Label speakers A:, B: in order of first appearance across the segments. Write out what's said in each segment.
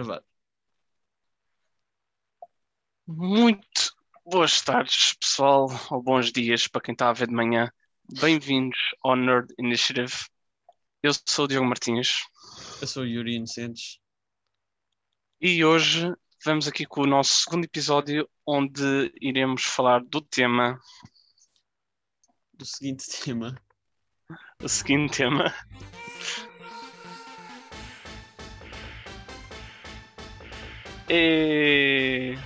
A: Gravar.
B: Muito boas tardes, pessoal, ou bons dias para quem está a ver de manhã. Bem-vindos ao Nerd Initiative. Eu sou o Diogo Martins
A: Eu sou o Yuri Inocentes.
B: e hoje vamos aqui com o nosso segundo episódio, onde iremos falar do tema,
A: Do seguinte tema.
B: o seguinte tema. E...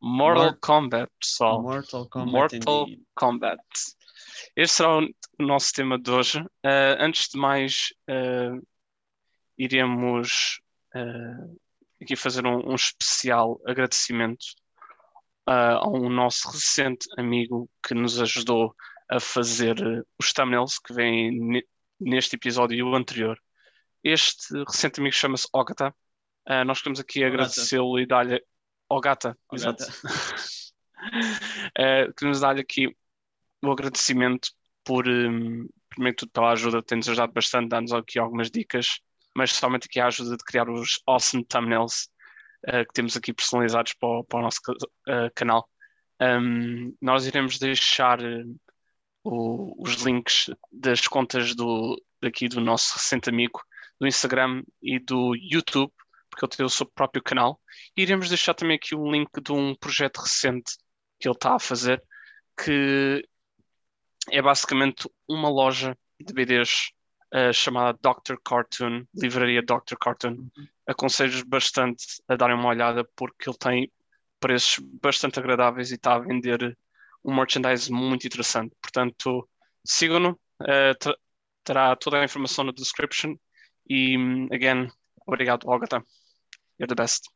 B: Mortal
A: Mor-
B: Kombat, pessoal.
A: Mortal Kombat.
B: Mortal. Combat. Este será o nosso tema de hoje. Uh, antes de mais, uh, iremos uh, aqui fazer um, um especial agradecimento a um nosso recente amigo que nos ajudou a fazer os thumbnails que vêm ne- neste episódio e o anterior. Este recente amigo chama-se Ogata. Uh, nós queremos aqui agradecê-lo e dar-lhe. Ogata, exato. Uh, queremos dar-lhe aqui o agradecimento por, um, primeiro tudo, pela ajuda, tem-nos ajudado bastante, dá-nos aqui algumas dicas, mas somente aqui a ajuda de criar os awesome thumbnails uh, que temos aqui personalizados para o, para o nosso uh, canal. Um, nós iremos deixar uh, o- os links das contas do, daqui do nosso recente amigo, do Instagram e do YouTube, porque ele tem o seu próprio canal. E iremos deixar também aqui um link de um projeto recente que ele está a fazer, que é basicamente uma loja de BDs eh, chamada Dr. Cartoon, livraria Dr. Cartoon. Aconselho bastante a darem uma olhada porque ele tem preços bastante agradáveis e está a vender um merchandise muito interessante. Portanto, sigam-no, ter- terá toda a informação na description e, again, obrigado, Ogata. You're the best.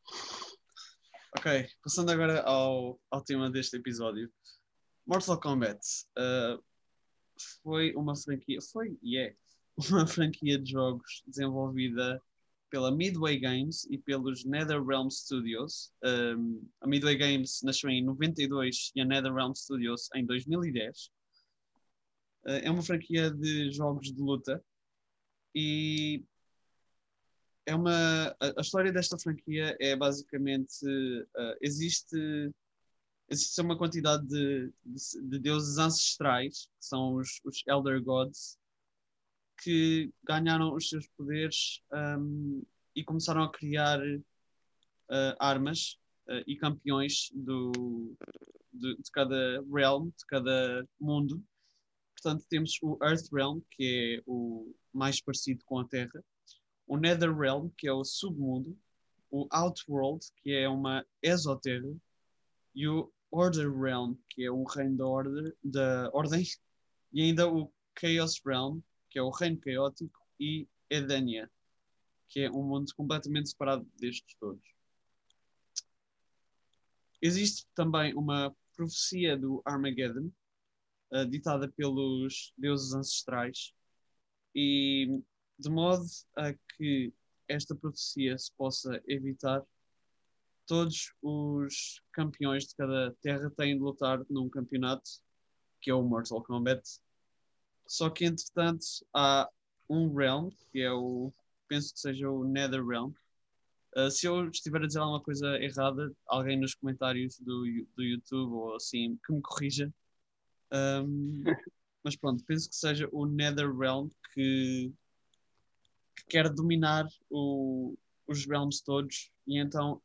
A: Ok, passando agora ao, ao tema deste episódio. Mortal Kombat uh, foi uma franquia, foi e é uma franquia de jogos desenvolvida pela Midway Games e pelos NetherRealm Studios. Um, a Midway Games nasceu em 92 e a NetherRealm Studios em 2010. Uh, é uma franquia de jogos de luta e é uma a, a história desta franquia é basicamente uh, existe existe uma quantidade de, de, de deuses ancestrais que são os, os Elder Gods que ganharam os seus poderes um, e começaram a criar uh, armas uh, e campeões do, de, de cada realm, de cada mundo. Portanto, temos o Earth Realm, que é o mais parecido com a Terra, o Nether Realm, que é o submundo, o Outworld, que é uma exoterra, e o Order Realm, que é o reino da, order, da ordem, e ainda o Chaos Realm, que é o reino caótico, e Edenia, que é um mundo completamente separado destes todos. Existe também uma profecia do Armageddon, uh, ditada pelos deuses ancestrais, e de modo a que esta profecia se possa evitar, todos os campeões de cada terra têm de lutar num campeonato, que é o Mortal Kombat. Só que, entretanto, há um realm, que é o. penso que seja o Nether Realm. Uh, se eu estiver a dizer alguma coisa errada, alguém nos comentários do, do YouTube ou assim que me corrija. Um, mas pronto, penso que seja o Nether Realm que, que quer dominar o, os realms todos e então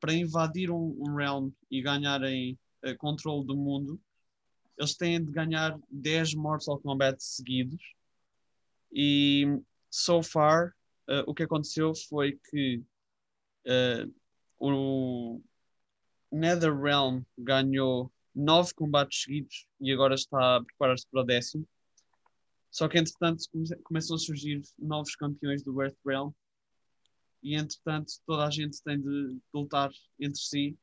A: para invadir um, um realm e ganharem uh, controle do mundo eles têm de ganhar 10 Mortal Kombat seguidos e so far uh, o que aconteceu foi que uh, o NetherRealm ganhou nove combates seguidos e agora está a preparar-se para o décimo. Só que, entretanto, come começam a surgir novos campeões do Earthrealm e, entretanto, toda a gente tem de, de lutar entre si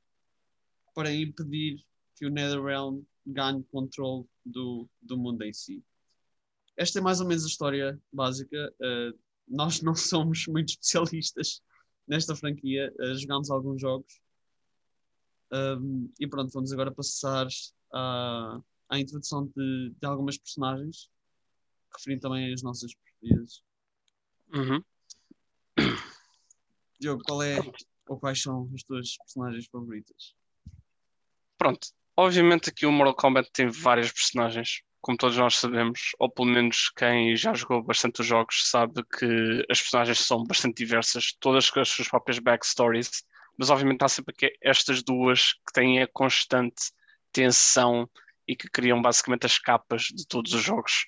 A: para impedir que o NetherRealm ganhe controle do, do mundo em si. Esta é mais ou menos a história básica. Uh, nós não somos muito especialistas nesta franquia, uh, jogamos alguns jogos. Um, e pronto, vamos agora passar à, à introdução de, de algumas personagens, referindo também as nossas vezes.
B: Uhum.
A: Diogo, qual é ou quais são as tuas personagens favoritas?
B: Pronto, obviamente aqui o Mortal Kombat tem várias personagens, como todos nós sabemos, ou pelo menos quem já jogou bastante os jogos sabe que as personagens são bastante diversas, todas com as suas próprias backstories, mas obviamente há sempre estas duas que têm a constante tensão e que criam basicamente as capas de todos os jogos,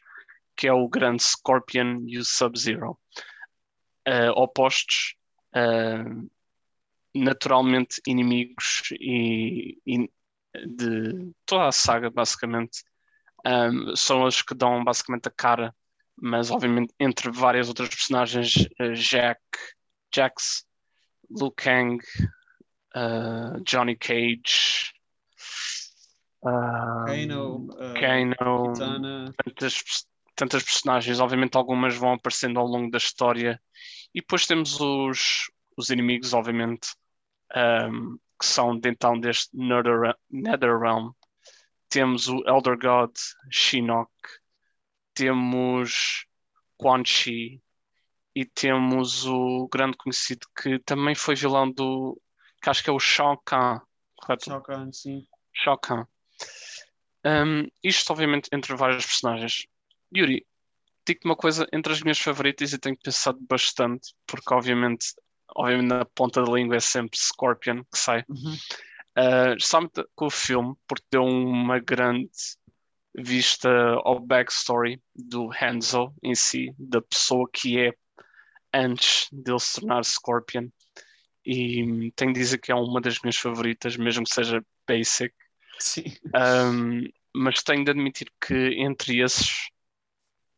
B: que é o grande Scorpion e o Sub-Zero. Uh, opostos, uh, naturalmente inimigos e, e, de toda a saga, basicamente. Um, são os que dão basicamente a cara, mas obviamente entre várias outras personagens, uh, Jack, Jax, Liu Kang, Johnny Cage,
A: Kano,
B: Kano
A: Kitana.
B: tantas, tantas personagens, obviamente algumas vão aparecendo ao longo da história, e depois temos os, os inimigos, obviamente, um, que são então deste Nether, Netherrealm. Temos o Elder God Shinnok, temos Quan Chi e temos o grande conhecido que também foi vilão do. que acho que é o Shao Kahn, correto?
A: Shao Kahn, sim.
B: Shao Kahn. Um, isto, obviamente, entre várias personagens. Yuri, digo-te uma coisa, entre as minhas favoritas, e tenho pensado bastante, porque, obviamente, obviamente na ponta da língua é sempre Scorpion que sai.
A: Uhum.
B: Uh, somente com o filme, porque deu uma grande vista ao backstory do Hanzo em si, da pessoa que é antes dele se tornar Scorpion. E tenho de dizer que é uma das minhas favoritas, mesmo que seja basic.
A: Sim.
B: Um, mas tenho de admitir que entre esses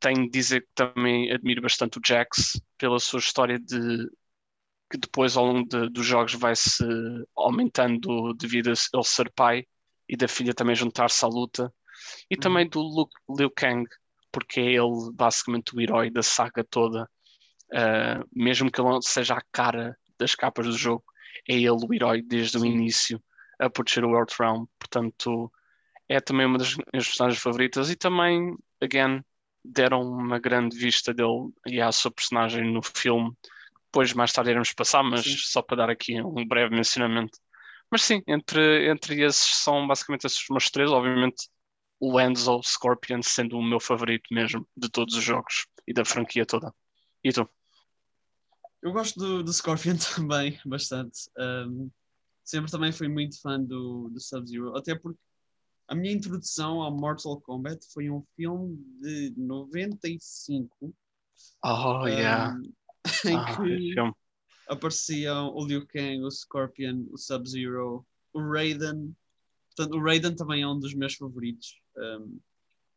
B: tenho de dizer que também admiro bastante o Jax pela sua história de que depois ao longo de, dos jogos vai se aumentando devido a ele ser pai e da filha também juntar-se à luta. E
A: Uhum.
B: também do Luke, Liu Kang porque é ele basicamente o herói da saga toda. Uh, mesmo que ele não seja a cara das capas do jogo é ele o herói desde o início a proteger o Earthrealm. Portanto é também uma das minhas personagens favoritas. E também, again, deram uma grande vista dele e à sua personagem no filme. Depois, mais tarde, iremos passar, mas
A: Sim.
B: só para dar aqui um breve mencionamento. Mas sim, entre, entre esses são basicamente esses meus três. Obviamente, o Enzo Scorpion sendo o meu favorito mesmo de todos os jogos e da franquia toda. E tu?
A: Eu gosto do, do Scorpion também, bastante. Um, sempre também fui muito fã do, do Sub-Zero, até porque a minha introdução ao Mortal Kombat foi um filme de 95
B: Oh, yeah.
A: um, em
B: Ah,
A: que
B: filme.
A: apareciam o Liu Kang, o Scorpion, o Sub-Zero, o Raiden. Portanto, o Raiden também é um dos meus favoritos. Um,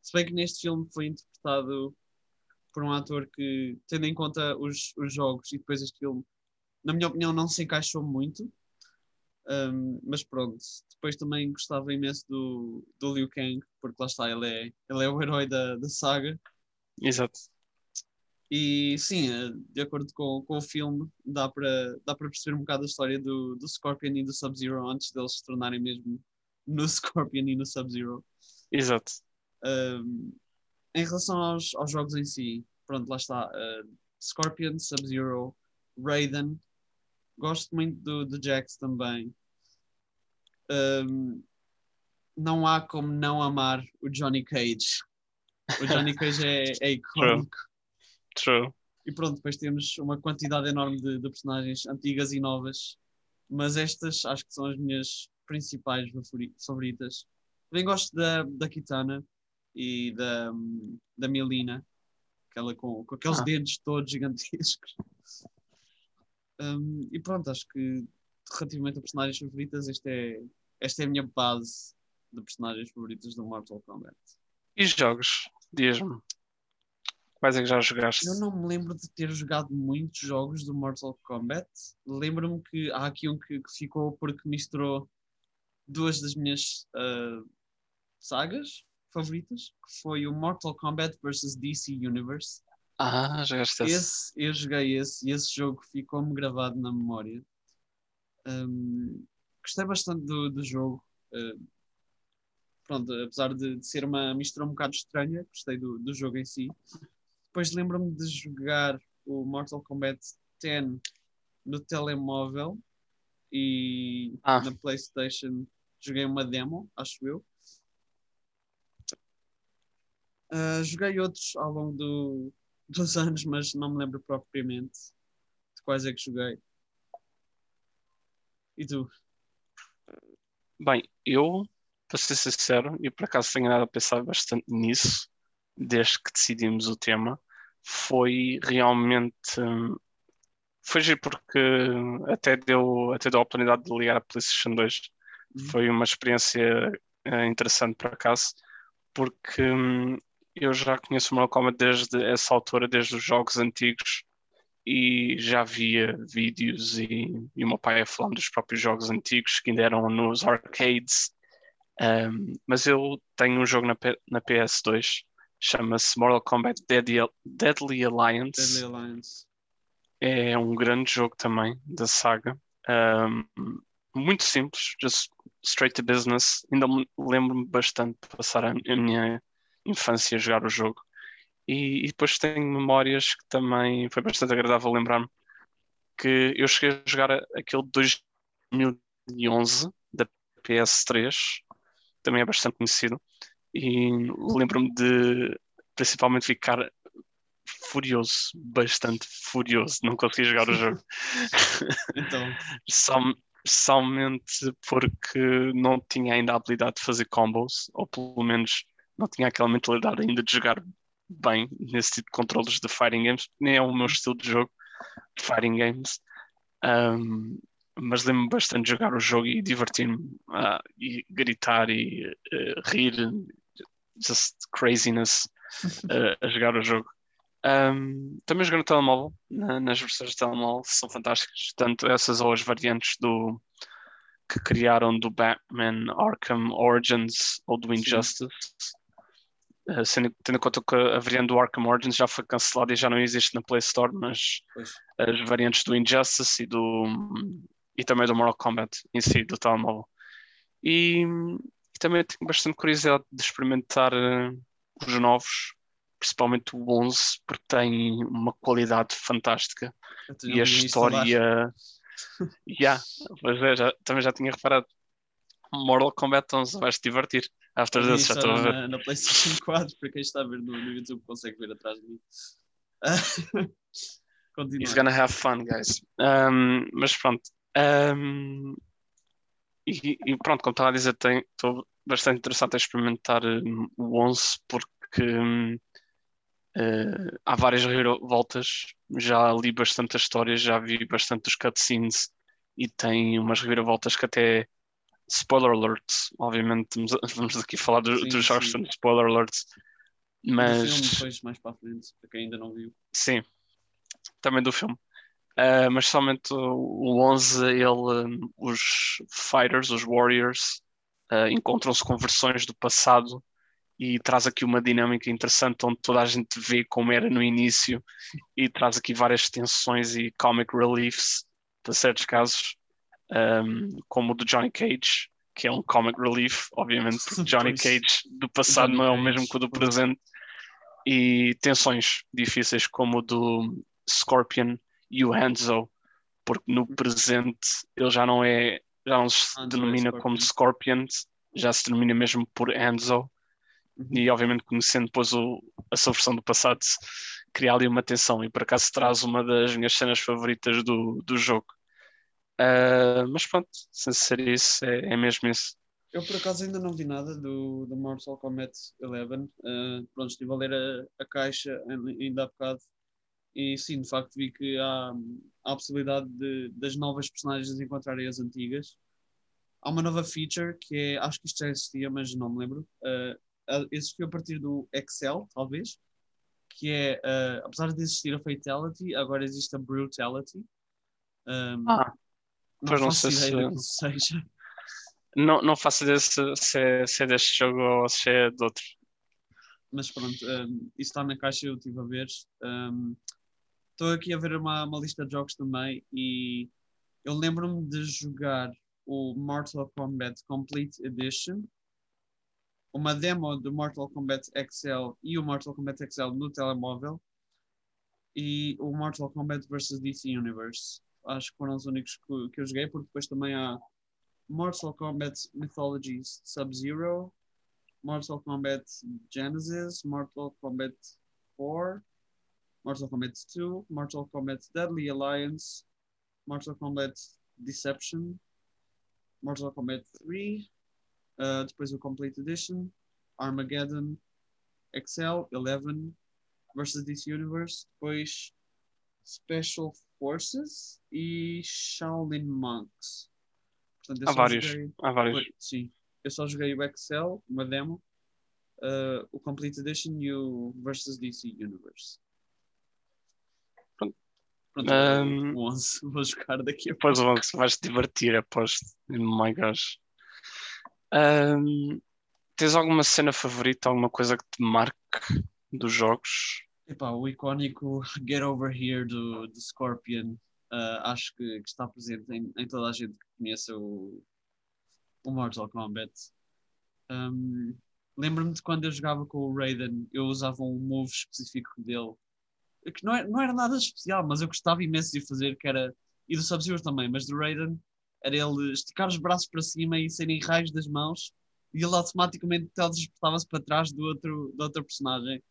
A: se bem que neste filme foi interpretado por um ator que, tendo em conta os, os jogos e depois este filme, na minha opinião, não se encaixou muito. Um, mas pronto, depois também gostava imenso do, do Liu Kang, porque lá está, ele é, ele é o herói da, da saga.
B: Exato.
A: E sim, eh, de acordo com, com o filme, dá para dá perceber um bocado a história do, do Scorpion e do Sub-Zero antes deles se tornarem mesmo no Scorpion e no Sub-Zero.
B: Exato.
A: Um, em relação aos, aos jogos em si, pronto, lá está. uh, Scorpion, Sub-Zero, Raiden. Gosto muito do, do Jax também. Um, não há como não amar o Johnny Cage. O Johnny Cage é, é icónico.
B: True.
A: E pronto, depois temos uma quantidade enorme de, de personagens antigas e novas, mas estas acho que são as minhas principais favori- favoritas. Também gosto da, da Kitana e da, da Melina, aquela com, com aqueles
B: Ah.
A: dedos todos gigantescos. Um, e pronto, acho que relativamente a personagens favoritas, esta é, esta é a minha base de personagens favoritas do Mortal Kombat.
B: E jogos? Diz-me. Quais é que já jogaste?
A: Eu não me lembro de ter jogado muitos jogos do Mortal Kombat. Lembro-me que há aqui um que, que ficou porque misturou duas das minhas ah, sagas favoritas, que foi o Mortal Kombat vs DC Universe.
B: Ah, jogaste esse.
A: Esse, eu joguei esse e esse jogo ficou-me gravado na memória. Hum, gostei bastante do, do jogo. Uh, pronto, apesar de, de ser uma mistura um bocado estranha, gostei do, do jogo em si. depois lembro-me de jogar o Mortal Kombat 10 no telemóvel e
B: Ah.
A: na PlayStation joguei uma demo, acho eu. Ah, joguei outros ao longo do- dos anos, mas não me lembro propriamente de quais é que joguei. E tu?
B: Bem, eu, para ser sincero, e por acaso tenho andado a pensar bastante nisso, desde que decidimos o tema, foi realmente. hum, Foi giro porque até deu, até deu a oportunidade de ligar a PlayStation 2.
A: Uhum.
B: Foi uma experiência eh, interessante por acaso, porque hum, eu já conheço o Mortal Kombat desde essa altura, desde os jogos antigos, e já via vídeos e, e o meu pai a falar dos próprios jogos antigos que ainda eram nos arcades. Um, mas eu tenho um jogo na, P- na PS2, chama-se Mortal Kombat Deadly, Deadly Alliance.
A: Deadly Alliance.
B: É um grande jogo também da saga. Um, muito simples, just straight to business. Ainda me lembro-me bastante de passar a, a minha infância a jogar o jogo. E, e depois tenho memórias que também foi bastante agradável lembrar-me que eu cheguei a jogar aquele de 2011 da PS3, também é bastante conhecido, e lembro-me de principalmente ficar furioso, bastante furioso, não consegui jogar o jogo.
A: Então,
B: Só, somente porque não tinha ainda a habilidade de fazer combos, ou pelo menos não tinha aquela mentalidade ainda de jogar bem nesse tipo de controles de fighting games, nem é o meu estilo de jogo de fighting games. Um, mas lembro-me bastante de jogar o jogo e divertir-me ah, e gritar e eh, rir, just craziness eh, a jogar o jogo. Um, também joguei no telemóvel, na- nas versões de telemóvel são fantásticas, tanto essas ou as variantes do que criaram do Batman Arkham Origins ou do
A: Sim.
B: Injustice. Uh, sendo, tendo em conta que a variante do Arkham Origins já foi cancelada e já não existe na Play Store, mas
A: pois.
B: as variantes do Injustice e do e também do Mortal Kombat em si, do telemóvel. E, e também tenho bastante curiosidade de experimentar eh, os novos, principalmente o 11, porque tem uma qualidade fantástica e a história. Yeah, pois é, já, também já tinha reparado. Mortal Kombat 11, vais te divertir. After já estou a ver.
A: na, na PlayStation 4, para quem está a ver no, no YouTube consegue ver atrás de mim. Continua.
B: He's gonna have fun, guys. Um, mas pronto. Um, e, e pronto, como estava a dizer, estou bastante interessado em experimentar um, o 11 porque um, uh, há várias reviravoltas. Já li bastante a história, já vi bastante os cutscenes e tem umas reviravoltas que até. Spoiler alerts, obviamente, vamos, aqui falar do-
A: Sim,
B: dos jogos,
A: sim.
B: portanto, spoiler alerts,
A: do
B: mas
A: filme depois mais para a frente, para quem ainda não viu.
B: Sim, também do filme. Uh, mas somente o, o 11, ele, um, os fighters, os warriors, uh, encontram-se com versões do passado e traz aqui uma dinâmica interessante onde toda a gente vê como era no início e traz aqui várias tensões e comic reliefs para certos casos, um, como o do Johnny Cage, que é um comic relief, obviamente, porque Johnny. Cage do passado
A: Johnny
B: não é o
A: Cage,
B: mesmo que o do presente e tensões difíceis como o do Scorpion e o Hanzo, porque no presente ele já não é, já não se
A: Hanzo é
B: denomina como Scorpion, já se denomina mesmo por Hanzo,
A: Uhum.
B: e obviamente conhecendo depois o, a sua versão do passado, cria ali uma tensão, e por acaso traz uma das minhas cenas favoritas do, do jogo. Ah, mas pronto, sem ser isso, é, é mesmo isso.
A: Eu por acaso ainda não vi nada do, do Mortal Kombat 11. Uh, pronto, estive a ler a, a caixa ainda há bocado. E sim, de facto vi que há, há a possibilidade de, das novas personagens encontrarem as antigas. Há uma nova feature que é, acho que isto já existia, mas não me lembro. Uh, uh, existiu a partir do Excel, talvez. Que é, uh, apesar de existir a Fatality, agora existe a Brutality. Um,
B: Ah, pois não
A: faço
B: sei se-. Não, não faço ideia se, se, é, se é deste jogo ou se é de outro.
A: mas pronto, um, isso está na caixa, eu estive a ver. Um, Estou aqui a ver uma, uma lista de jogos também e eu lembro-me de jogar o Mortal Kombat Complete Edition, uma demo do Mortal Kombat XL e o Mortal Kombat XL no telemóvel e o Mortal Kombat vs DC Universe. Acho que foram os únicos que, que eu joguei, porque depois também há Mortal Kombat Mythologies Sub-Zero, Mortal Kombat Genesis, Mortal Kombat 4, Mortal Kombat 2, Mortal Kombat Deadly Alliance, Mortal Kombat Deception, Mortal Kombat 3, uh, depois o Complete Edition, Armageddon, Excel 11 versus DC Universe, depois Special Forces e Shaolin Monks.
B: Portanto, há vários, joguei, há vários.
A: Sim, eu só joguei o Excel, uma demo, uh, o Complete Edition e o versus DC Universe.
B: Pronto.
A: Pronto, um, o 11 vou jogar daqui a
B: pouco. Depois o 11 vais te divertir, aposto. Oh my gosh. Um, tens alguma cena favorita, alguma coisa que te marque dos jogos?
A: Epá, o icónico Get Over Here do, do Scorpion uh, acho que, que, está presente em, em, toda a gente que conhece o, o Mortal Kombat. Um, Lembro-me de quando eu jogava com o Raiden, eu usava um move específico dele, que não era, não era nada especial, mas eu gostava imenso de fazer, que era, e do Sub-Zero também, mas do Raiden, era ele esticar os braços para cima e serem raios das mãos, e ele automaticamente teletransportava-se para trás do outro, do outro personagem.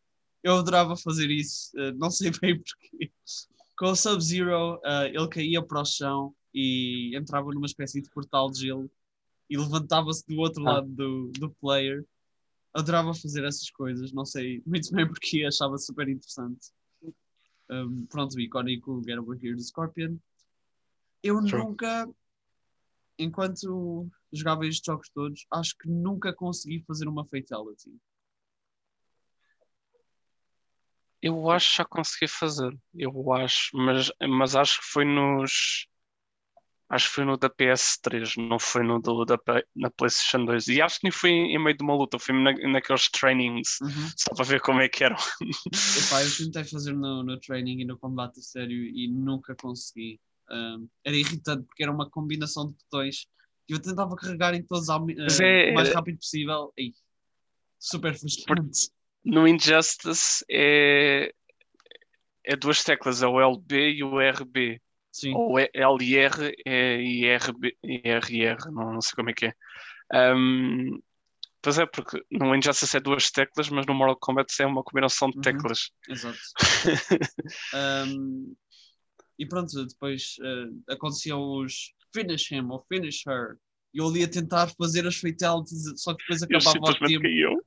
A: Eu adorava fazer isso, uh, não sei bem porquê. Com o Sub-Zero, uh, ele caía para o chão e entrava numa espécie de portal de gelo e levantava-se do outro ah. lado do, do player. Adorava fazer essas coisas, não sei muito bem porque achava super interessante. Um, pronto, o icónico Get Over Here do Scorpion. Eu nunca, enquanto jogava estes jogos todos, acho que nunca consegui fazer uma Fatality.
B: Eu acho que já consegui fazer, eu acho, mas, mas acho que foi nos acho que foi no da PS3, não foi no do, da na PlayStation 2. E acho que nem foi em meio de uma luta, foi na, naqueles trainings, uhum. só para ver como é que eram.
A: Epá, eu tentei fazer no, no training e no combate a sério e nunca consegui. Um, era irritante porque era uma combinação de botões que eu tentava carregar em todos uh, é, o mais rápido possível. Ei, super frustrante
B: no Injustice é, é duas teclas, é o LB e o RB. Sim. Ou é LR é, e RB, RR, não, não sei como é que é. Um, pois é, porque no Injustice é duas teclas, mas no Mortal Kombat é uma combinação de uhum. teclas.
A: Uhum. Exato. um, e pronto, depois uh, aconteciam os finish him ou finish her. E eu ali a tentar fazer as fatalities, só que depois acabava o tempo. Caiu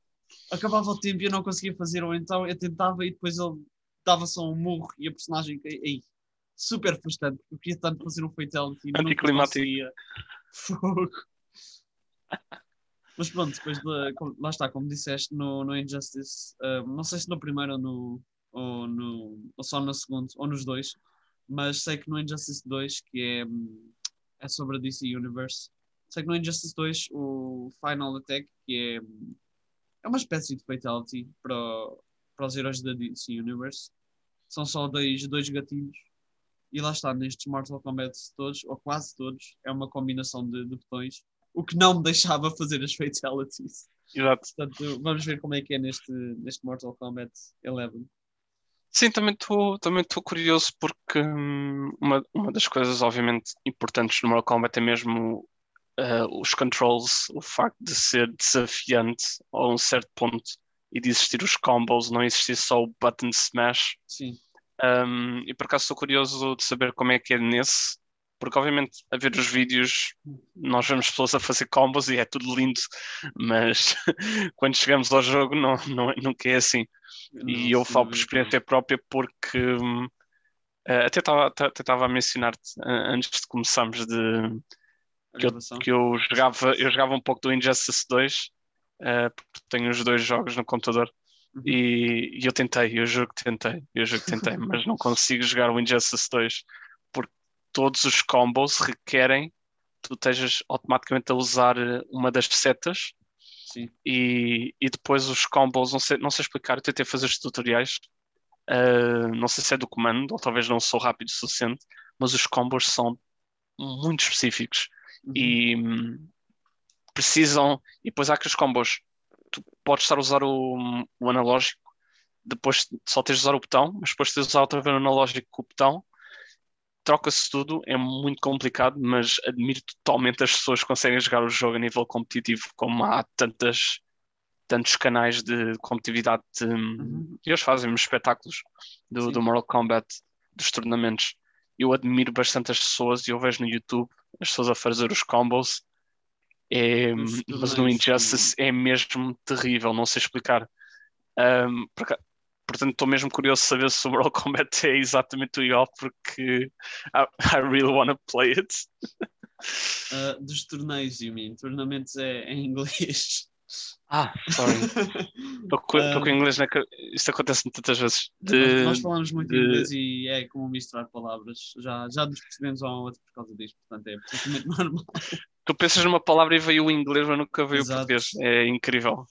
A: acabava o tempo e eu não conseguia fazer, ou então eu tentava e depois ele dava só um murro e a personagem aí super frustrante, porque eu queria tanto fazer um fatality e
B: Anticlimático.
A: Fogo. Mas pronto, depois de, lá está, como disseste no, no Injustice, uh, não sei se no primeiro ou, no, ou, no, ou só no segundo, ou nos dois, mas sei que no Injustice 2, que é, é sobre a DC Universe, sei que no Injustice 2 o Final Attack, que é é uma espécie de fatality para, para os heróis da DC Universe. São só dois, dois gatilhos. E lá está, nestes Mortal Kombat todos, ou quase todos, é uma combinação de, de botões, o que não me deixava fazer as fatalities.
B: Exato.
A: Portanto, vamos ver como é que é neste, neste Mortal Kombat 11.
B: Sim, também estou também curioso porque hum, uma, uma das coisas, obviamente, importantes no Mortal Kombat é mesmo uh, os controls, o facto de ser desafiante a um certo ponto e de existir os combos, não existir só o button smash.
A: Sim.
B: Um, e por acaso estou curioso de saber como é que é nesse, porque obviamente a ver os vídeos nós vemos pessoas a fazer combos e é tudo lindo, mas quando chegamos ao jogo não, não, nunca é assim. Não, e eu falo por experiência própria porque uh, até estava a mencionar-te uh, antes de começarmos de que eu, que eu, jogava, eu jogava um pouco do Injustice 2, uh, eh, porque tenho os dois jogos no computador. Uhum. E, e, eu tentei, eu juro que tentei, eu juro que tentei, mas não consigo jogar o Injustice 2 porque todos os combos requerem que tu estejas automaticamente a usar eh, uma das setas
A: Sim.
B: E, e depois os combos, não sei, não sei explicar, eu tentei fazer os tutoriais, uh, não sei se é do comando, ou talvez não sou rápido o suficiente, mas os combos são muito específicos e hum, precisam. E depois há aqueles combos. Tu podes estar a usar o, o analógico, depois só tens de usar o botão, mas depois tens de usar outra vez o analógico com o botão, troca-se tudo, é muito complicado, mas admiro totalmente as pessoas que conseguem jogar o jogo a nível competitivo, como há tantas, tantos canais de competitividade de,
A: Uhum.
B: e eles fazem os espetáculos do,
A: Sim.
B: do Mortal Kombat, dos tornamentos. Eu admiro bastante as pessoas e eu vejo no YouTube as pessoas a fazer os combos. É, mas no Injustice é mesmo terrível, não sei explicar. Um, portanto, estou mesmo curioso de saber se o Mortal Kombat é exatamente igual, porque I, I really want to play it.
A: Uh, dos torneios, you mean? Tornamentos é em inglês.
B: Ah, sorry. Estou com, estou com
A: Um,
B: inglês na cabeça. Isto acontece tantas vezes.
A: nós,
B: De,
A: nós falamos muito
B: de-
A: inglês e é como misturar palavras. Já, já nos percebemos um ao outro por causa disto, portanto é perfeitamente normal.
B: tu pensas numa palavra e veio o inglês, mas nunca veio
A: Exato.
B: o português. É incrível.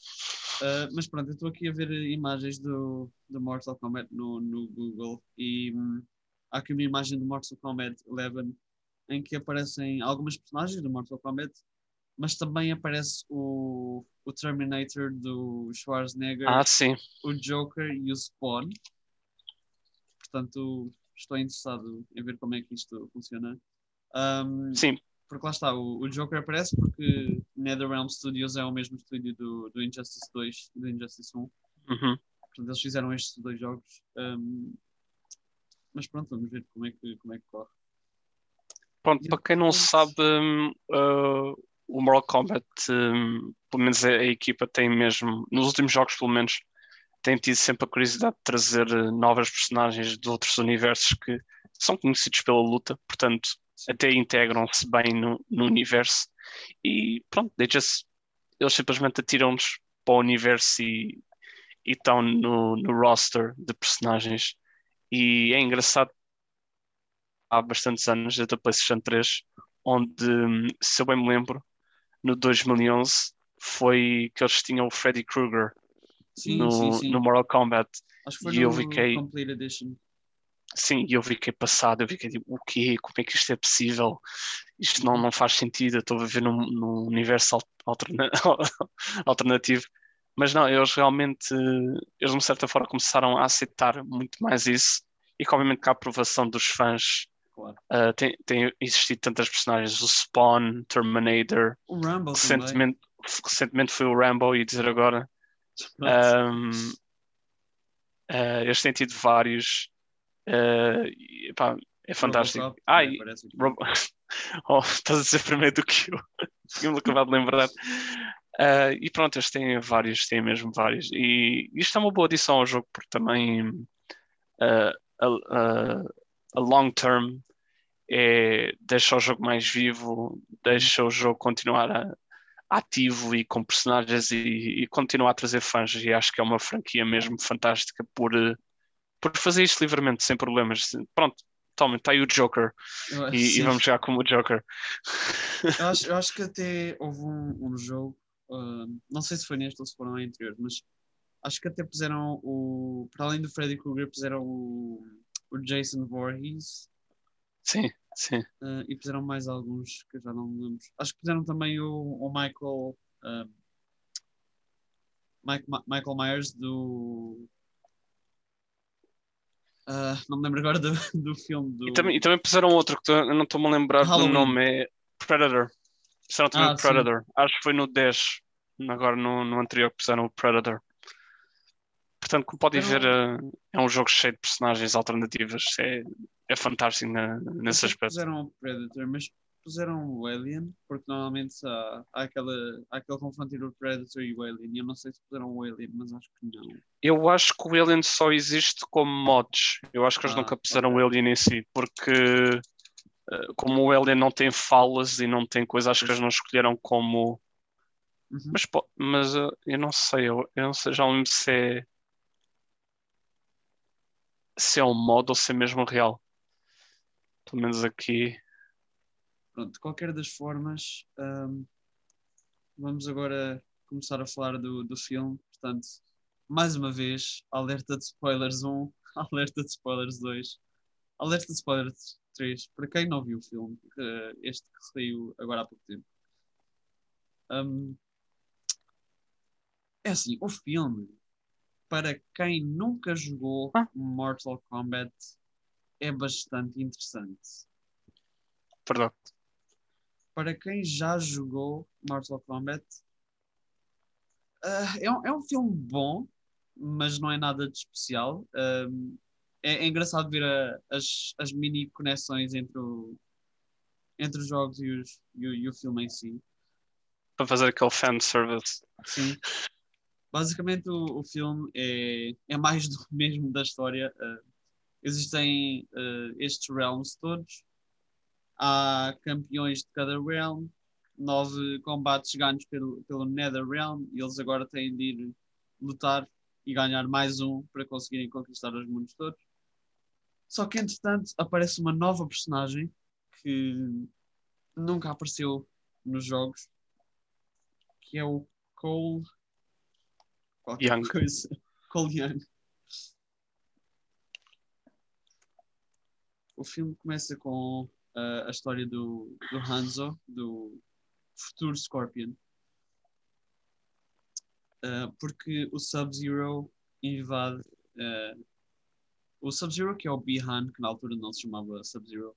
A: Uh, mas pronto, eu estou aqui a ver imagens do, do Mortal Kombat no, no Google e hum, há aqui uma imagem do Mortal Kombat 11 em que aparecem algumas personagens do Mortal Kombat, mas também aparece o, o Terminator do Schwarzenegger,
B: Ah, sim.
A: o Joker e o Spawn. Portanto, estou interessado em ver como é que isto funciona. Um,
B: Sim,
A: porque lá está, o, o Joker aparece porque NetherRealm Studios é o mesmo estúdio do, do Injustice 2 e do Injustice 1.
B: uhum.
A: Portanto, eles fizeram estes dois jogos. Um, mas pronto, vamos ver como é que, como é que corre.
B: Pronto, para quem não sabe, uh, o Mortal Kombat, hum, pelo menos a, a equipa tem mesmo, nos últimos jogos pelo menos, tem tido sempre a curiosidade de trazer uh, novas personagens de outros universos que são conhecidos pela luta, portanto, até integram-se bem no, no universo. E pronto, just, eles simplesmente atiram-nos para o universo e e estão no, no roster de personagens. E é engraçado há bastantes anos, desde a PlayStation 3, onde, hum, se eu bem me lembro, no 2011 foi que eles tinham o Freddy Krueger
A: Sim,
B: no,
A: sim, sim.
B: no Mortal Kombat.
A: Acho que foi
B: e eu fiquei-
A: Complete Edition.
B: Sim, e eu fiquei passado, eu fiquei tipo, o quê? Como é que isto é possível? Isto não, não faz sentido, eu estou a viver num, num universo al- alterna- alternativo. Mas não, eles realmente, eles de certa forma começaram a aceitar muito mais isso e que obviamente com a aprovação dos fãs
A: Claro.
B: uh, tem, tem existido tantas personagens, o Spawn, Terminator,
A: O Rumble também.
B: recentemente, recentemente foi o Rambo e dizer agora um, uh, eles têm tido vários uh, e, epá, é fantástico.
A: Robocop
B: Ah, e, oh, estás a dizer primeiro do que eu. Tinha-me acabado de lembrar. Uh, e pronto, eles têm vários, têm mesmo vários. E isto é uma boa adição ao jogo, porque também a, a- a long term é, deixa o jogo mais vivo, deixa o jogo continuar a- ativo e com personagens e, e continuar a trazer fãs. E acho que é uma franquia mesmo fantástica por, uh, por fazer isto livremente, sem problemas. Pronto, toma, está aí o Joker e, e vamos jogar como o Joker.
A: Eu acho, eu acho que até houve um, um jogo, ah, não sei se foi neste ou se foram anterior, mas acho que até puseram o. Para além do Freddy Krueger, puseram o, o Jason Voorhees
B: Sim, sim.
A: ah, e puseram mais alguns que eu já não me lembro. Acho que puseram também o, o Michael. ah, Mike- Ma- Michael Myers do. ah, não me lembro agora do, do filme do.
B: E também, e também puseram outro que eu não estou-me a lembrar
A: Halloween.
B: do nome, é Predator. Puseram também
A: Ah,
B: o
A: sim.
B: Predator. Acho que foi no 10, agora no, no anterior que puseram o Predator. Portanto, como podem
A: Eu-
B: ver, eh, é um jogo cheio de personagens alternativas. É, é fantástico na- nesse aspecto.
A: Puseram o Predator, mas puseram o Alien, porque normalmente há, há, aquela, há aquele confronto entre o Predator e o Alien. E eu não sei se puseram o Alien, mas acho que não.
B: Eu acho que o Alien só existe como mods. Eu acho que eles
A: Ah,
B: nunca puseram
A: ok.
B: o Alien em si, porque eh, como o Alien não tem falas e não tem coisa, acho que eles não escolheram como.
A: Uhum.
B: Mas, mas eh, eu não sei, eu, eu não sei, já não lembro se é se é um mod ou se é mesmo real. Pelo menos aqui.
A: Pronto, de qualquer das formas, hum, vamos agora começar a falar do, do filme. Portanto, mais uma vez, alerta de spoilers 1, alerta de spoilers 2, alerta de spoilers 3. Para quem não viu o filme, eh, este que saiu agora há pouco tempo. Hum, é assim, o filme para quem nunca jogou
B: Ah.
A: Mortal Kombat, é bastante interessante.
B: Verdade.
A: Para quem já jogou Mortal Kombat, ah, é, um, é um filme bom, mas não é nada de especial. É, é engraçado ver a- as, as mini conexões entre, o, entre os jogos e, os- e o, e o filme em si.
B: Para fazer aquele fanservice.
A: Sim. Basicamente, o, o filme é, é mais do mesmo da história. Ah, existem ah, estes realms todos. Há campeões de cada realm. Nove combates ganhos pelo, pelo Nether Realm. E eles agora têm de ir lutar e ganhar mais um para conseguirem conquistar os mundos todos. Só que, entretanto, aparece uma nova personagem que nunca apareceu nos jogos, que é o Cole. Qualquer
B: Young.
A: coisa. Cole Young. O filme começa com ah, a história do, do Hanzo, do futuro Scorpion. Ah, porque o Sub-Zero invade. ah, o Sub-Zero, que é o Bihan, que na altura não se chamava Sub-Zero,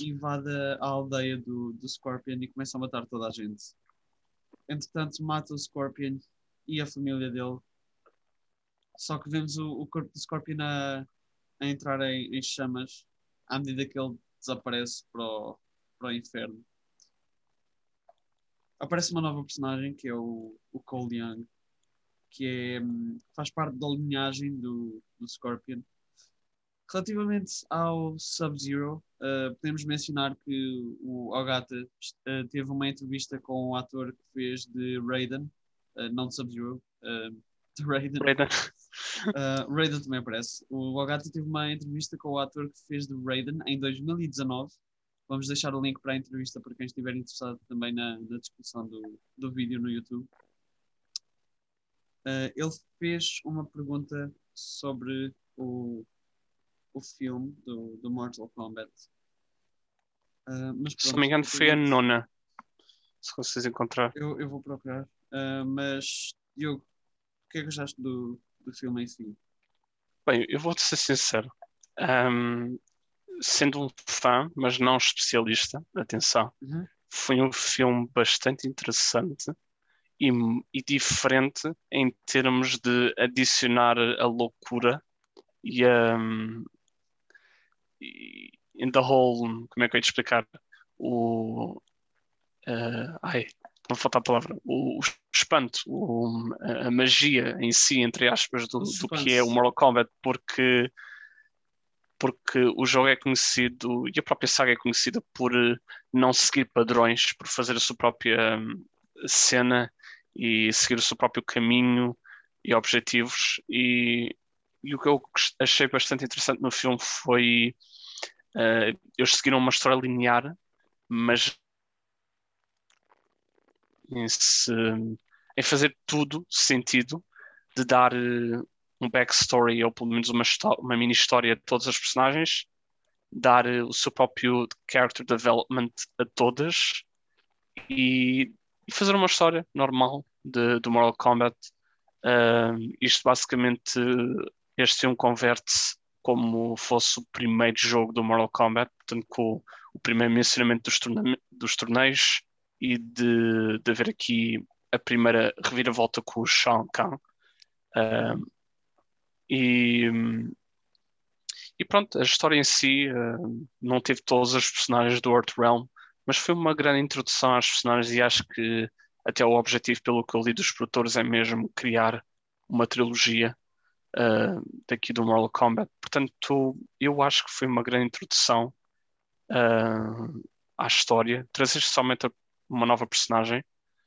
A: invade a aldeia do, do Scorpion e começa a matar toda a gente. Entretanto, mata o Scorpion e a família dele. Só que vemos o, o corpo do Scorpion a, a entrar em, em chamas à medida que ele desaparece para o, para o inferno. Aparece uma nova personagem que é o, o Cole Young, que é, faz parte da linhagem do, do Scorpion. Relativamente ao Sub-Zero, uh, podemos mencionar que o Ogata uh, teve uma entrevista com o ator que fez de Raiden, uh, não de Sub-Zero, de Raiden.
B: Raiden.
A: Uh, Raiden também aparece. O Ogata teve uma entrevista com o ator que fez de Raiden em 2019. Vamos deixar o link para a entrevista para quem estiver interessado também na, na descrição do, do vídeo no YouTube. Uh, ele fez uma pergunta sobre o, o filme do, do Mortal Kombat. Uh, mas
B: Se não
A: pronto,
B: me engano, foi a nona. Se vocês encontrar.
A: Eu, eu vou procurar. Uh, mas, Diogo, o que é que achaste do, do filme em si?
B: Bem, eu vou-te ser sincero. Ahm, sendo um fã, mas não especialista, atenção,
A: Uhum.
B: foi um filme bastante interessante e, e diferente em termos de adicionar a loucura e a. e in the whole. Como é que eu ia te explicar? O. ah, ai, não falta a palavra. O, o espanto, o- a, magia em si, entre aspas, do, do que é o Mortal Kombat, porque porque o jogo é conhecido e a própria saga é conhecida por eh, não seguir padrões, por fazer a sua própria hum, cena e seguir o seu próprio caminho e objetivos. E, e o que eu achei bastante interessante no filme foi eh, eles seguiram uma história linear, mas em, se- em fazer tudo sentido, de dar eh, um backstory ou pelo menos uma, uma mini história de todas as personagens, dar eh, o seu próprio character development a todas e, e fazer uma história normal de, do Mortal Kombat. Ah, isto basicamente, este filme converte-se como fosse o primeiro jogo do Mortal Kombat, portanto, com o, o primeiro mencionamento dos, torne- dos torneios e de, de haver aqui a primeira reviravolta com o Shao Kahn. Ah, e, e pronto, a história em si não teve todos os personagens do Earthrealm, mas foi uma grande introdução às personagens e acho que até o objetivo, pelo que eu li dos produtores, é mesmo criar uma trilogia ah, daqui do Mortal Kombat. Portanto, eu acho que foi uma grande introdução ah, à história, trazer somente uma nova personagem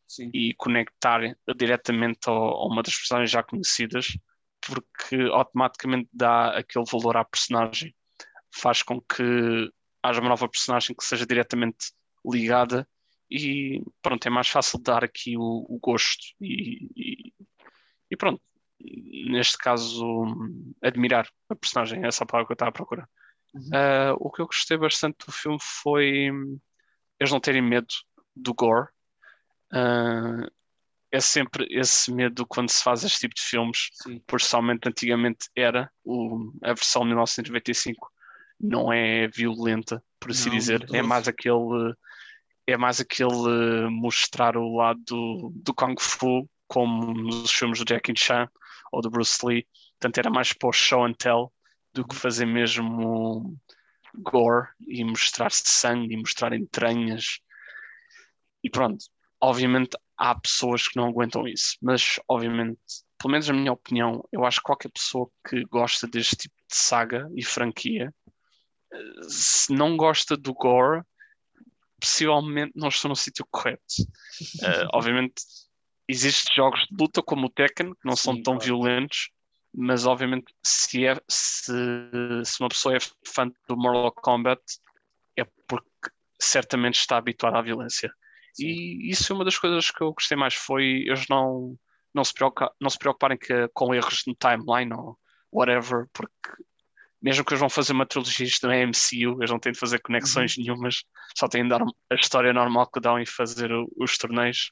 A: Sim.
B: e conectar diretamente a uma das personagens já conhecidas, porque automaticamente dá aquele valor à personagem, faz com que haja uma nova personagem que seja diretamente ligada e pronto, é mais fácil dar aqui o, o gosto e, e- e pronto, neste caso admirar a personagem, essa é a palavra que eu estava a procurar.
A: Uhum.
B: Ah, o que eu gostei bastante do filme foi eles não terem medo do gore. Ah, é sempre esse medo quando se faz este tipo de filmes,
A: Sim.
B: por somente antigamente era, o, a versão de 1995 não é violenta, por assim
A: Não,
B: dizer, é mais aquele é mais aquele mostrar o lado do, do Kung Fu, como nos filmes do Jackie Chan ou do Bruce Lee, portanto era mais para o show and tell do que fazer mesmo gore e mostrar sangue e mostrar entranhas. E pronto, obviamente há pessoas que não aguentam isso, mas obviamente, pelo menos na minha opinião, eu acho que qualquer pessoa que gosta deste tipo de saga e franquia, eh, se não gosta do gore, possivelmente não estou no sítio correto. Eh, obviamente, existem jogos de luta como o Tekken, que não são
A: Sim,
B: tão
A: claro.
B: violentos, mas obviamente se, é, se, se uma pessoa é fã do Mortal Kombat é porque certamente está habituada à violência. E isso é uma das coisas que eu gostei mais foi eles não, não, se, preocupa, não se preocuparem que, com erros no timeline ou whatever, porque mesmo que eles vão fazer uma trilogia isto não é MCU, eles não têm de fazer conexões nenhumas, só têm de dar a história normal que dão e fazer os torneios.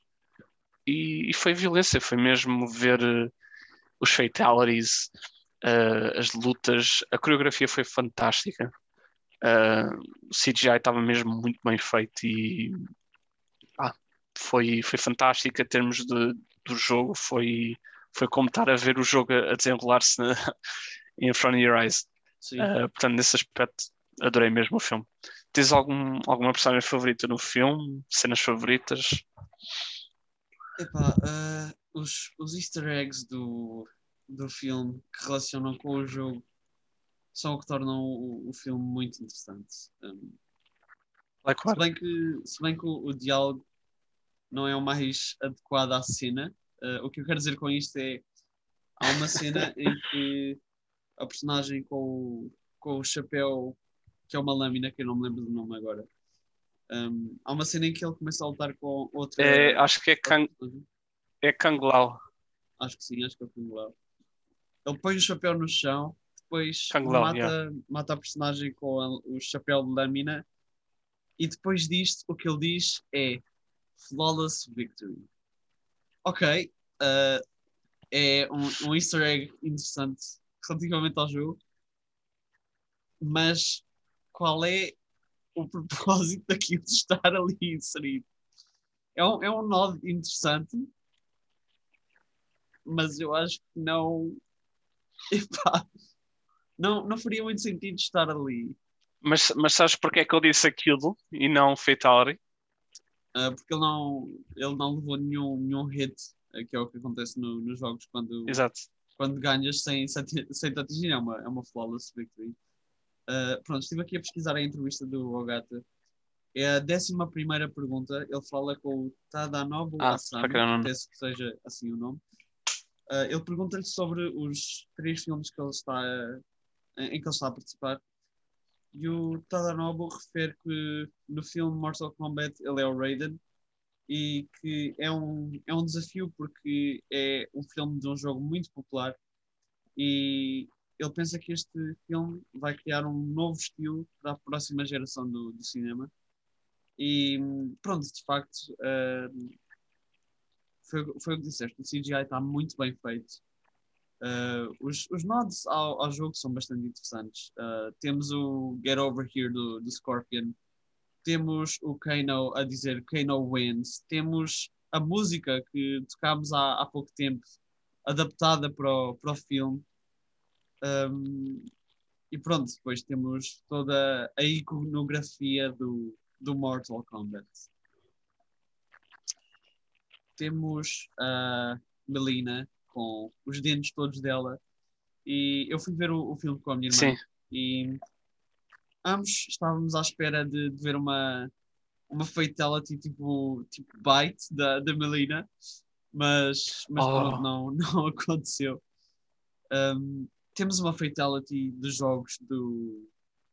B: E, e foi violência, foi mesmo ver eh, os fatalities, eh, as lutas, a coreografia foi fantástica. Eh, o CGI estava mesmo muito bem feito e foi, foi fantástico em termos de, do jogo. Foi, foi como estar a ver o jogo a, desenrolar-se in front of your eyes. Eh, portanto, nesse aspecto, adorei mesmo o filme. Tens algum, alguma personagem favorita no filme? Cenas favoritas?
A: Epá, ah, os, os easter eggs do, do filme que relacionam com o jogo são o que tornam o, o filme muito interessante. Um,
B: Like
A: se, bem que, se bem que o, o diálogo não é o mais adequado à cena, ah, o que eu quero dizer com isto é há uma cena em que a personagem com o, com o chapéu, que é uma lâmina, que eu não me lembro do nome agora. um, há uma cena em que ele começa a lutar com outra.
B: É, acho que é Kang, é Kang Lao.
A: Acho que sim, acho que é o Kung Lao. Ele põe o chapéu no chão, depois
B: Lao,
A: mata,
B: yeah.
A: mata a personagem com a- o chapéu de lâmina e depois disto o que ele diz é Flawless Victory. Ok, uh, é um, um easter egg interessante relativamente ao jogo, mas qual é o propósito daquilo de estar ali inserido? É um, é um nó interessante, mas eu acho que não. Epá, não, não faria muito sentido estar ali.
B: Mas, mas sabes porque é que eu disse aquilo e não Fatality?
A: Ah, porque ele não, ele não levou nenhum, nenhum hit, ah, que é o que acontece no- nos jogos quando,
B: Exato.
A: quando ganhas sem, sem te atingir. É uma, é uma flawless victory. Ah, pronto, estive aqui a pesquisar a entrevista do Ogata. É a décima primeira pergunta. Ele fala com o Tadanobu
B: Ah,
A: Asano, penso que seja assim o nome. Ah, ele pergunta-lhe sobre os três filmes que ele está, em em que ele está a participar. E o Tadanobu refere que no filme Mortal Kombat ele é o Raiden e que é um, é um desafio porque é um filme de um jogo muito popular e ele pensa que este filme vai criar um novo estilo para a próxima geração do, do cinema. E pronto, de facto, ah, foi, foi o que disseste, o CGI está muito bem feito. Ah, os, os nods ao, ao jogo são bastante interessantes. Ah, temos o Get Over Here do, do Scorpion, temos o Kano a dizer Kano wins, temos a música que tocámos há, há pouco tempo, adaptada para o, para o filme. Um, e pronto, depois temos toda a iconografia do, do Mortal Kombat. Temos a Melina com os dentes todos dela. E eu fui ver o, o filme com a minha irmã
B: Sim.
A: e ambos estávamos à espera de, de ver uma, uma fatality tipo, tipo bite da, da Melina, mas, mas
B: Oh.
A: não, não aconteceu. Um, temos uma fatality dos jogos do,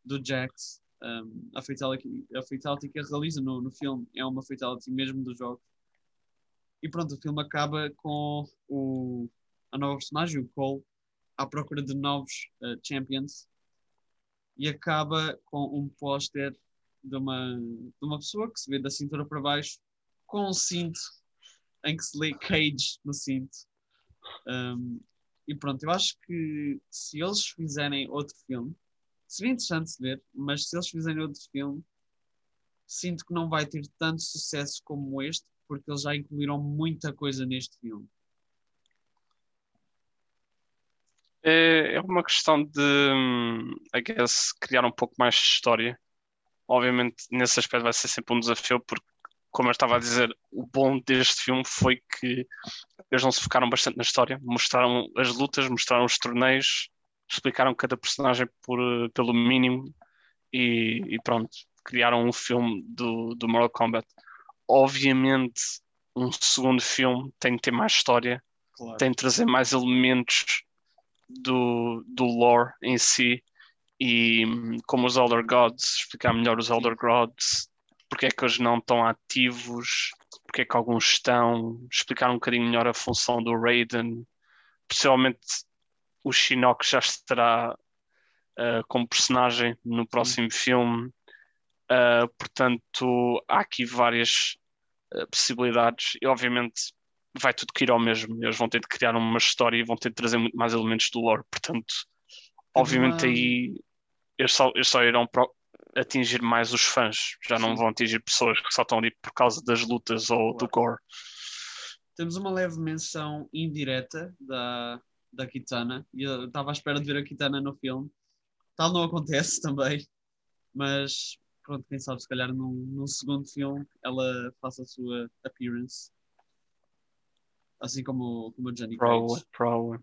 A: do Jax. Um, a, fatality, a fatality que ele realiza no, no filme é uma fatality mesmo dos jogos. E pronto, o filme acaba com o, a nova personagem, o Cole, à procura de novos uh, champions e acaba com um póster de uma, de uma pessoa que se vê da cintura para baixo com um cinto em que se lê Cage no cinto. Um, e pronto, eu acho que se eles fizerem outro filme, seria interessante de ver, mas se eles fizerem outro filme, sinto que não vai ter tanto sucesso como este, porque eles já incluíram muita coisa neste filme.
B: É, é uma questão de, hum, I guess, criar um pouco mais de história. Obviamente, nesse aspecto vai ser sempre um desafio, porque, como eu estava a dizer, o bom deste filme foi que eles não se focaram bastante na história, mostraram as lutas, mostraram os torneios, explicaram cada personagem por, pelo mínimo e, e pronto, criaram um filme do, do Mortal Kombat. Obviamente, um segundo filme tem de ter mais história,
A: Claro.
B: tem de trazer mais elementos do, do lore em si e como os Elder Gods, explicar melhor os Elder Gods, porque é que eles não estão ativos, porque é que alguns estão, explicar um bocadinho melhor a função do Raiden, possivelmente o Shinnok já estará uh, como personagem no próximo filme. Uh, portanto, há aqui várias uh, possibilidades e obviamente vai tudo cair ao mesmo. Eles vão ter de criar uma história e vão ter de trazer muito mais elementos do lore. Portanto, obviamente aí eles só, eles só irão pro- atingir mais os fãs. Já não
A: Sim.
B: vão atingir pessoas que só estão ali por causa das lutas ou do gore.
A: Temos uma leve menção indireta da, da Kitana. Eu estava à espera de ver a Kitana no filme. Tal não acontece também. Mas pronto, quem sabe se calhar num, num segundo filme ela faça a sua appearance. Assim como, como a Jenny
B: Probably,
A: Cage.
B: probably.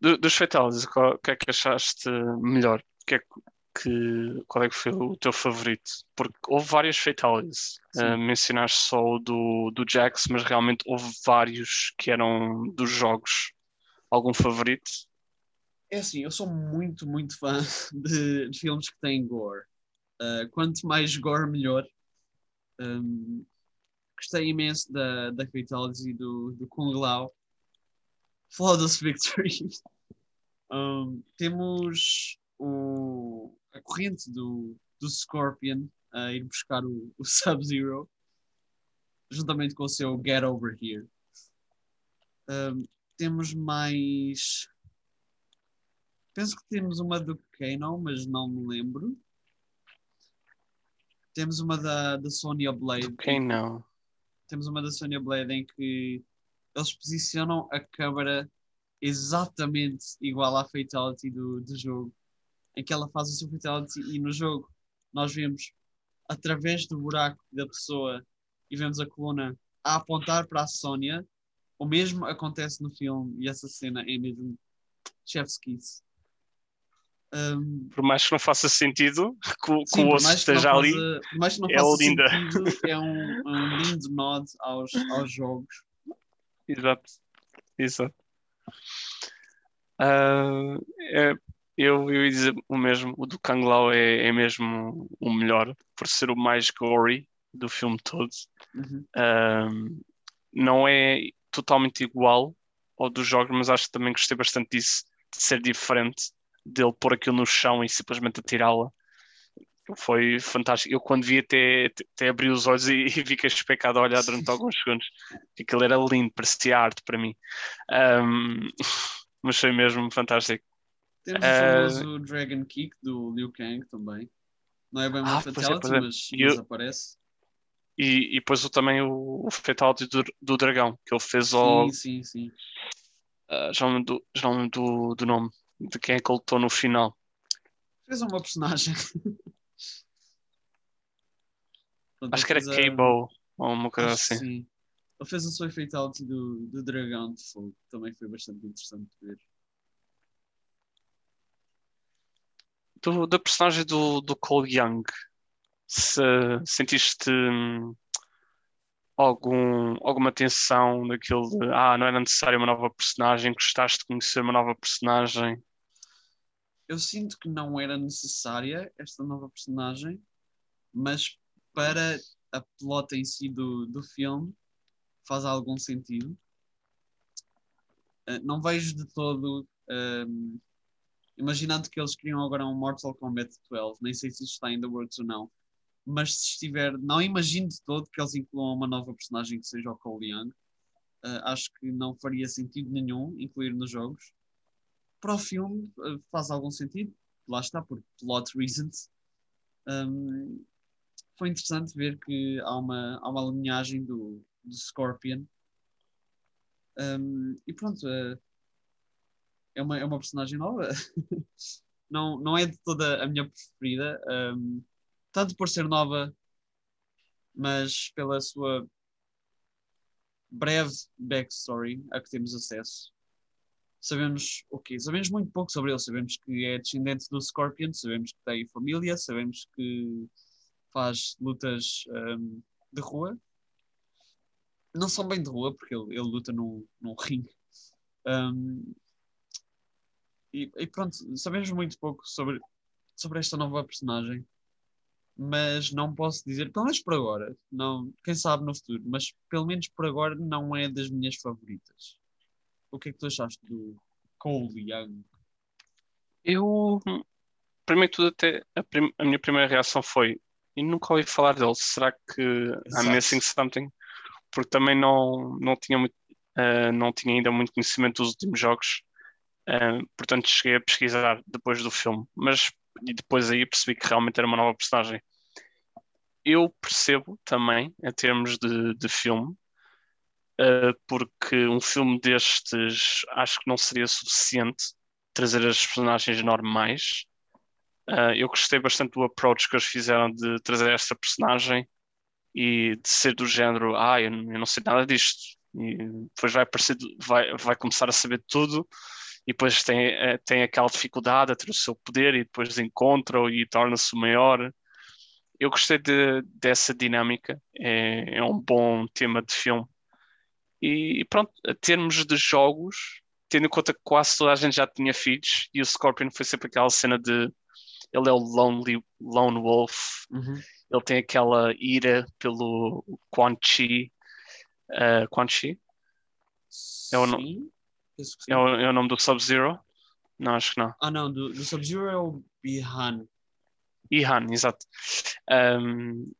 B: Do- dos fatalities, o que é que achaste melhor? Que é que, qual é que foi o teu favorito? Porque houve várias fatalities. Uh, mencionaste só o do, do Jax, mas realmente houve vários que eram dos jogos. Algum favorito?
A: É assim, eu sou muito, muito fã de, de filmes que têm gore. Uh, quanto mais gore, melhor. Um, gostei imenso da, da Fatality do, do Kung Lao. Flawless Victory. Um, temos o, a corrente do, do Scorpion a ir buscar o, o Sub-Zero, juntamente com o seu Get Over Here. Um, temos mais. Penso que temos uma do Kano, mas não me lembro. Temos uma da, da Sonya Blade.
B: Quem não?
A: Temos uma da Sonya Blade em que eles posicionam a câmara exatamente igual à Fatality do, do jogo. Em que ela faz a sua Fatality e no jogo nós vemos através do buraco da pessoa e vemos a coluna a apontar para a Sonya. O mesmo acontece no filme e essa cena é mesmo chef's kiss. Um,
B: Por mais que não faça sentido que, o- que
A: Sim,
B: o
A: por
B: osso
A: que
B: esteja ali,
A: faça- que
B: é linda.
A: é um, um lindo nod aos, aos jogos.
B: Exato, exato. Ah, é- eu, eu ia dizer o mesmo, o do Kang Lao é, é mesmo o melhor, por ser o mais gory do filme todo.
A: Uhum.
B: Ah, não é totalmente igual ao dos jogos, mas acho que também gostei bastante disso, de ser diferente, dele pôr aquilo no chão e simplesmente atirá-la. Foi fantástico. Eu quando vi até, até abri os olhos e, e fiquei especado a olhar durante alguns segundos. Aquilo era lindo, parecia arte para mim. Ahm, mas foi mesmo fantástico.
A: Temos
B: Ah.
A: o famoso Dragon Kick do Liu Kang também. Não é bem uma
B: Ah, é,
A: fatality,
B: é.
A: mas, mas
B: eu-
A: aparece.
B: E, e depois também o, o Fatality do, do dragão, que ele fez ao.
A: Sim, sim, sim.
B: ah, já não lembro do, já do, do nome, de quem é que ele lutou no final.
A: Fez uma personagem. Pronto,
B: Acho que era
A: a-
B: Cable ou uma coisa
A: Acho
B: assim.
A: Sim. Ele fez a sua fatality do, do dragão de fogo. Também foi bastante interessante de ver.
B: Do, da personagem do, do Cole Young, se sentiste hum, algum, alguma tensão daquilo de ah, não era necessário uma nova personagem, gostaste de conhecer uma nova personagem?
A: Eu sinto que não era necessária esta nova personagem, mas para a plot em si do, do filme faz algum sentido. Uh, não vejo de todo. um, imaginando que eles criam agora um Mortal Kombat 12, nem sei se isso está in the works ou não, mas se estiver, não imagino de todo que eles incluam uma nova personagem que seja o Cole Young. Uh, acho que não faria sentido nenhum incluir nos jogos. Para o filme uh, faz algum sentido, lá está, por plot reasons. Um, foi interessante ver que há uma, há uma linhagem do, do Scorpion. Um, e pronto, uh, é, uma, é uma personagem nova. não, não é de toda a minha preferida, um, tanto por ser nova, mas pela sua breve backstory a que temos acesso. Sabemos o quê? Sabemos muito pouco sobre ele. Sabemos que é descendente do Scorpion, sabemos que tem família, sabemos que faz lutas um, de rua. Não são bem de rua, porque ele, ele luta num, num ringue. Um, e, e, pronto, sabemos muito pouco sobre, sobre esta nova personagem, mas não posso dizer, pelo menos por agora, não, quem sabe no futuro, mas pelo menos por agora não é das minhas favoritas. O que é que tu achaste do Cole Young?
B: Eu, primeiro tudo, até a, prim a, minha primeira reação foi: e nunca ouvi falar dele, será que Exato. I'm missing something? Porque também não, não, tinha muito, uh, não tinha ainda muito conhecimento dos últimos jogos Uh, portanto, cheguei a pesquisar depois do filme, mas e depois aí percebi que realmente era uma nova personagem. Eu percebo também, em termos de, de filme, porque um filme destes acho que não seria suficiente trazer as personagens normais. Uh, eu gostei bastante do approach que eles fizeram de trazer esta personagem e de ser do género, ah, eu, não sei nada disto. E depois vai, aparecer, vai, vai começar a saber tudo e depois tem, eh, tem aquela dificuldade a ter o seu poder e depois encontra-o e torna-se maior. Eu gostei de, dessa dinâmica, é, é, um bom tema de filme. E pronto, a termos de jogos, tendo em conta que quase toda a gente já tinha filhos e o Scorpion foi sempre aquela cena de ele é o lonely, lone wolf, uhum. ele tem aquela ira pelo Quan Chi. Uh, Quan Chi?
A: É o nome?
B: É o, é o nome do Sub-Zero? Não, acho que não.
A: Ah, não, do, do Sub-Zero é o Bihan.
B: Ihan, exato. Um,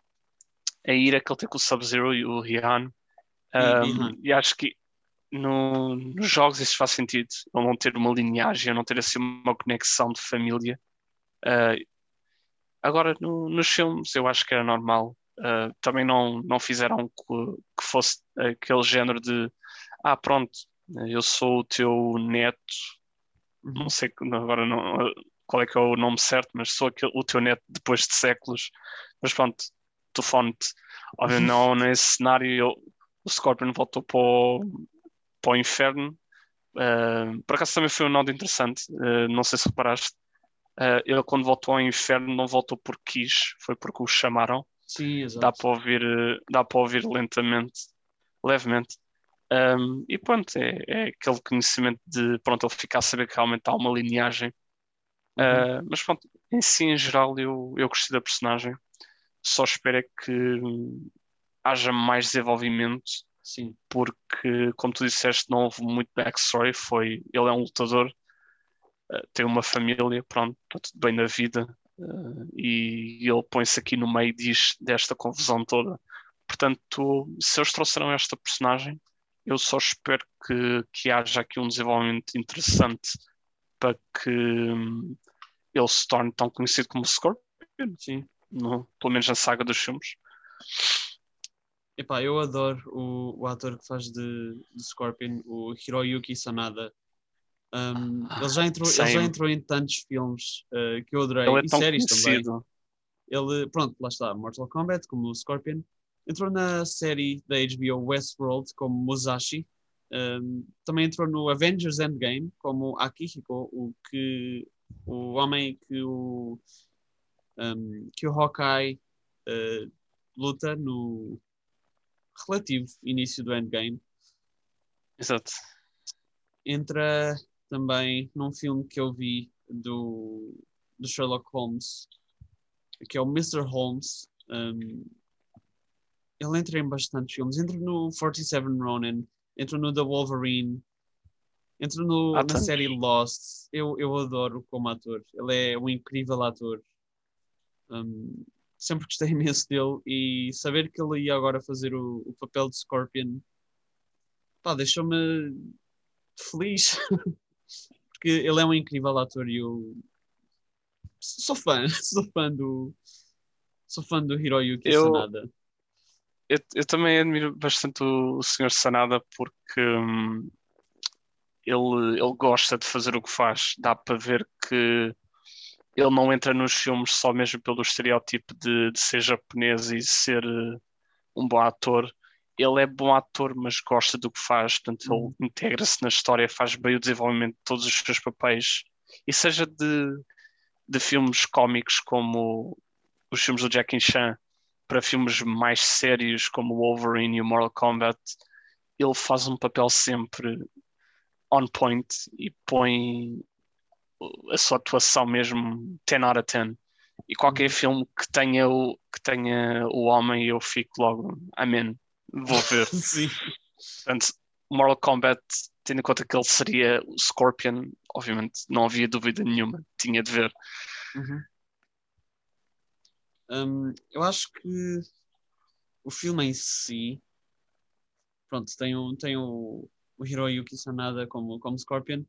B: a ira que ele tem com o Sub-Zero e o Rihan. Um, e acho que no, nos jogos isso faz sentido. Ele não ter uma lineagem, não ter assim uma conexão de família. Uh, agora, no, nos filmes, eu acho que era normal. Uh, também não, não fizeram que, que fosse aquele género de ah, pronto, eu sou o teu neto, não sei agora não, qual é que é o nome certo, mas sou aquele, o teu neto depois de séculos. Mas pronto, telefone-te. Óbvio, não nesse cenário eu, o Scorpion voltou para o, para o inferno. Uh, por acaso também foi um nome interessante, uh, não sei se reparaste. Uh, ele quando voltou ao inferno não voltou porque quis, foi porque o chamaram.
A: Sim, exato.
B: Dá para ouvir, dá para ouvir lentamente, levemente. Um, e pronto, é, é, aquele conhecimento de pronto, ele ficar a saber que realmente há uma lineagem. Uhum. Uh, mas pronto, em si, em geral, eu, eu gostei da personagem. Só espero é que haja mais desenvolvimento.
A: Sim.
B: Porque, como tu disseste, não houve muito backstory. Foi, ele é um lutador, uh, tem uma família, pronto, está tudo bem na vida. Uh, e ele põe-se aqui no meio diz, desta confusão toda. Portanto, se eles trouxeram esta personagem, eu só espero que, que haja aqui um desenvolvimento interessante para que hum, ele se torne tão conhecido como Scorpion, sim, no, pelo menos na saga dos filmes.
A: Epá, eu adoro o, o ator que faz de, de Scorpion, o Hiroyuki Sanada. Um, ah, ele, já entrou, ele já entrou em tantos filmes uh, que eu adorei,
B: ele é
A: e séries
B: conhecido.
A: também. Ele, pronto, lá está, Mortal Kombat, como o Scorpion. Entrou na série da HBO Westworld como Musashi. Um, também entrou no Avengers Endgame como Akihiko, o que o homem que o um, que o Hawkeye uh, luta no relativo início do Endgame.
B: Exato.
A: Entra também num filme que eu vi do, do Sherlock Holmes, que é o Mr. Holmes. Um, ele entra em bastantes filmes. Entra no 47 Ronin, entra no The Wolverine, entra no, ah, na série Lost. Eu, eu adoro como ator. Ele é um incrível ator. Um, sempre gostei imenso dele e saber que ele ia agora fazer o, o papel de Scorpion pá, deixou-me feliz porque ele é um incrível ator e eu sou fã, sou fã do sou fã do Hiroyuki
B: Eu-
A: Sanada.
B: Eu, eu também admiro bastante o, o Sr. Sanada porque hum, ele, ele gosta de fazer o que faz. Dá para ver que ele não entra nos filmes só mesmo pelo estereótipo de, de ser japonês e ser eh, um bom ator. Ele é bom ator, mas gosta do que faz, portanto,
A: Uhum.
B: ele integra-se na história, faz bem o desenvolvimento de todos os seus papéis. E seja de, de filmes cómicos como os filmes do Jackie Chan, para filmes mais sérios como Wolverine e o Mortal Kombat, ele faz um papel sempre on point e põe a sua atuação mesmo 10 out of 10. E qualquer filme que tenha o, que tenha o homem, eu fico logo, amém, vou ver.
A: Sim.
B: Portanto, Mortal Kombat, tendo em conta que ele seria o Scorpion, obviamente não havia dúvida nenhuma, tinha de ver.
A: Uhum. Hum, eu acho que o filme em si, pronto, tem, um, tem o, o Hiroyuki Sanada como, como Scorpion,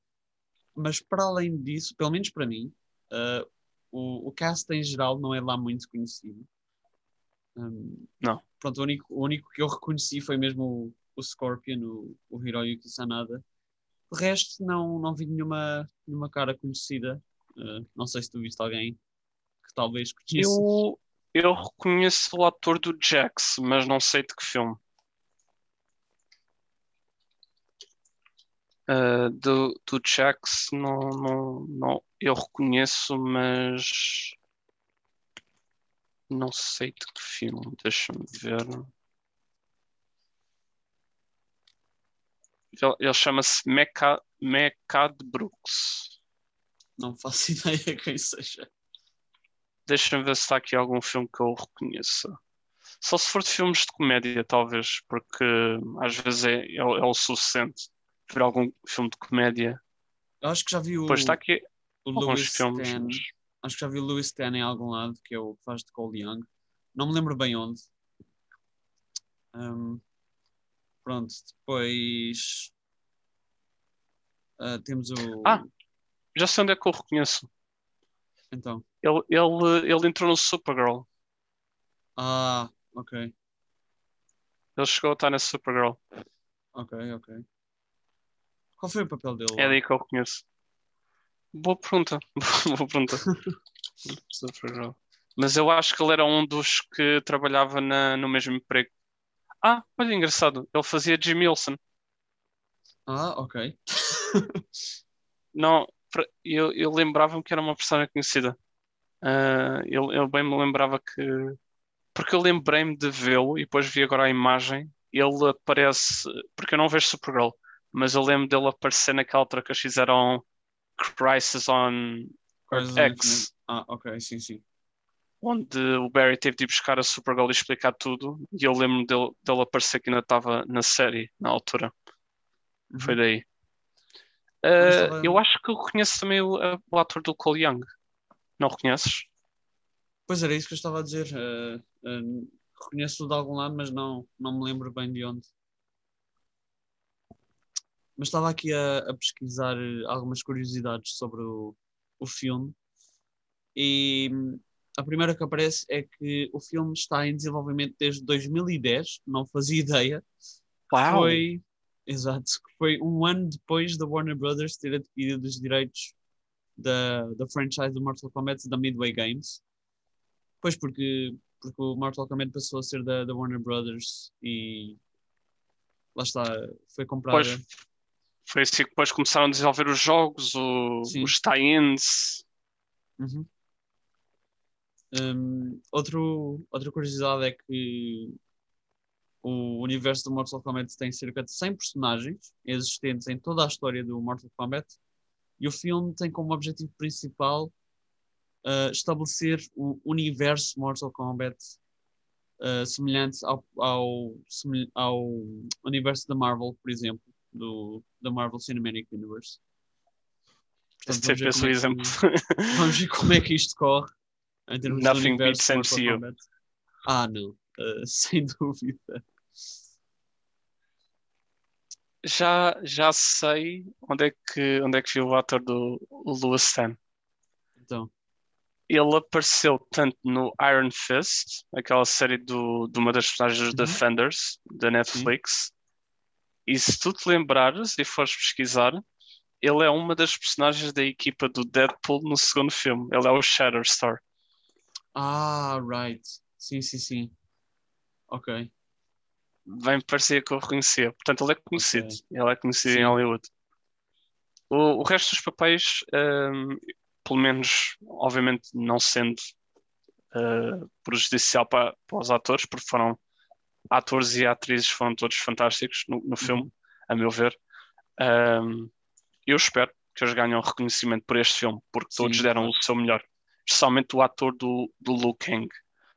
A: mas para além disso, pelo menos para mim, ah, o, o cast em geral não é lá muito conhecido. Hum,
B: Não.
A: Pronto, o único, o único que eu reconheci foi mesmo o, o Scorpion, o, o Hiroyuki Sanada. O resto não, não vi nenhuma, nenhuma cara conhecida. Ah, não sei se tu viste alguém que talvez conheça.
B: Eu, eu reconheço o ator do Jax, mas não sei de que filme. Uh, do, do Jax não, não, não, eu reconheço, mas não sei de que filme. Deixa-me ver. Ele, ele chama-se Mechad Brooks.
A: Não faço ideia quem seja.
B: Deixa-me ver se está aqui algum filme que eu reconheça. Só se for de filmes de comédia, talvez, porque às vezes é, é, é o suficiente ver algum filme de comédia.
A: Eu acho que já vi o,
B: Pois está aqui
A: o
B: alguns
A: Lewis
B: filmes. Mas-
A: Acho que já vi o Lewis Tan em algum lado, que é o que faz de Cole Young. Não me lembro bem onde. Ahm, pronto, depois ah, temos o.
B: Ah! Já sei onde é que eu reconheço.
A: Então.
B: Ele, ele, ele entrou no Supergirl.
A: Ah, ok,
B: Ele chegou a estar na Supergirl.
A: ok, ok. Qual foi o papel dele?
B: É daí que eu reconheço. Boa pergunta. Boa pergunta. Mas eu acho que ele era um dos que trabalhava na, no mesmo emprego. Ah, olha, engraçado. Ele fazia Jimmy Olsen.
A: Ah, ok.
B: Não, eu, eu lembrava-me que era uma personagem conhecida. Ah, eu, eu bem me lembrava que. Porque eu lembrei-me de vê-lo e depois vi agora a imagem. Ele aparece. Porque eu não vejo Supergirl, mas eu lembro dele aparecer naquela outra que eles fizeram Crisis on
A: Coisas
B: X,
A: Ah, ok, sim, sim.
B: onde o Barry teve de ir buscar a Supergirl e explicar tudo. E eu lembro dele, dele aparecer que ainda estava na série na altura.
A: Uhum.
B: Foi daí. Ah,
A: estava-
B: eu acho que eu reconheço também o, o ator do Cole Young. Não reconheces?
A: Pois era isso que eu estava a dizer. eh, eh, reconheço-o de algum lado, mas não, não me lembro bem de onde. Mas estava aqui a, a pesquisar eh, algumas curiosidades sobre o, o filme. E hum, a primeira que aparece é que o filme está em desenvolvimento desde 2010, não fazia ideia.
B: Uau!
A: Foi, exato, que foi um ano depois da Warner Brothers ter adquirido os direitos da, da franchise do Mortal Kombat da Midway Games. Pois porque, porque o Mortal Kombat passou a ser da, da Warner Brothers e lá está, foi comprada.
B: Depois, foi assim que depois começaram a desenvolver os jogos, o- os tie-ins.
A: Uhum. Um, outro, outra curiosidade é que o universo do Mortal Kombat tem cerca de 100 personagens existentes em toda a história do Mortal Kombat e o filme tem como objetivo principal uh, estabelecer um universo Mortal Kombat uh, semelhante ao, ao, ao universo da Marvel, por exemplo, do, da Marvel Cinematic Universe. Portanto, vamos ver
B: esse o
A: como é que-
B: exemplo.
A: Vamos ver como é que isto corre. Em termos
B: Nothing beats MCU.
A: Ah, não. Uh, sem dúvida.
B: Já, já sei onde é que, onde é que viu o ator do Lewis Stan.
A: Então,
B: Ele apareceu tanto no Iron Fist, aquela série do, de uma das personagens
A: Uhum.
B: Defenders, da Netflix. E se tu te lembrares e fores pesquisar, ele é uma das personagens da equipa do Deadpool no segundo filme. Ele é o Shatterstar.
A: ah, right. Sim, sim, sim. Ok.
B: Bem parecia que eu reconhecia. Portanto, ele é conhecido.
A: Ok.
B: Ele é conhecido
A: Sim.
B: em Hollywood. O, o resto dos papéis, hum, pelo menos, obviamente, não sendo uh, prejudicial para, para os atores, porque foram atores e atrizes foram todos fantásticos no, no filme, a meu ver. Um, eu espero que eles ganhem reconhecimento por este filme, porque
A: Sim,
B: todos deram o seu melhor. Especialmente o ator do, do Liu Kang.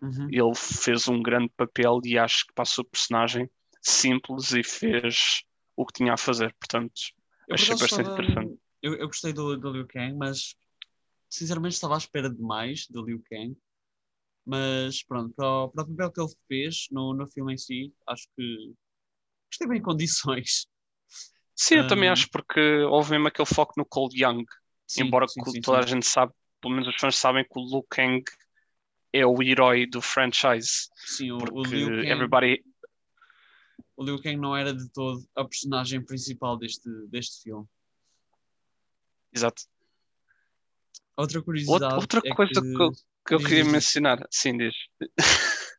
A: Uhum.
B: Ele fez um grande papel e acho que passou o personagem simples e fez o que tinha a fazer. Portanto,
A: Eu,
B: achei bastante
A: estava-
B: interessante.
A: Eu, eu gostei do, do Liu Kang, mas sinceramente estava à espera de mais do Liu Kang. Mas pronto, para o, para o papel que ele fez no, no filme em si, acho que esteve em condições.
B: Sim, eu também
A: Um,
B: acho porque houve mesmo aquele foco no Cole Young.
A: Sim,
B: embora
A: sim,
B: que
A: sim,
B: toda a gente sabe, pelo menos os fãs sabem que o Liu Kang é o herói do franchise.
A: Sim, o, o Liu Kang,
B: everybody.
A: o Liu Kang não era de todo a personagem principal deste, deste filme.
B: Exato.
A: Outra
B: Outra,
A: curiosidade
B: outra
A: é
B: coisa
A: que...
B: que, que eu
A: Diz,
B: queria
A: diz,
B: mencionar, sim, diz.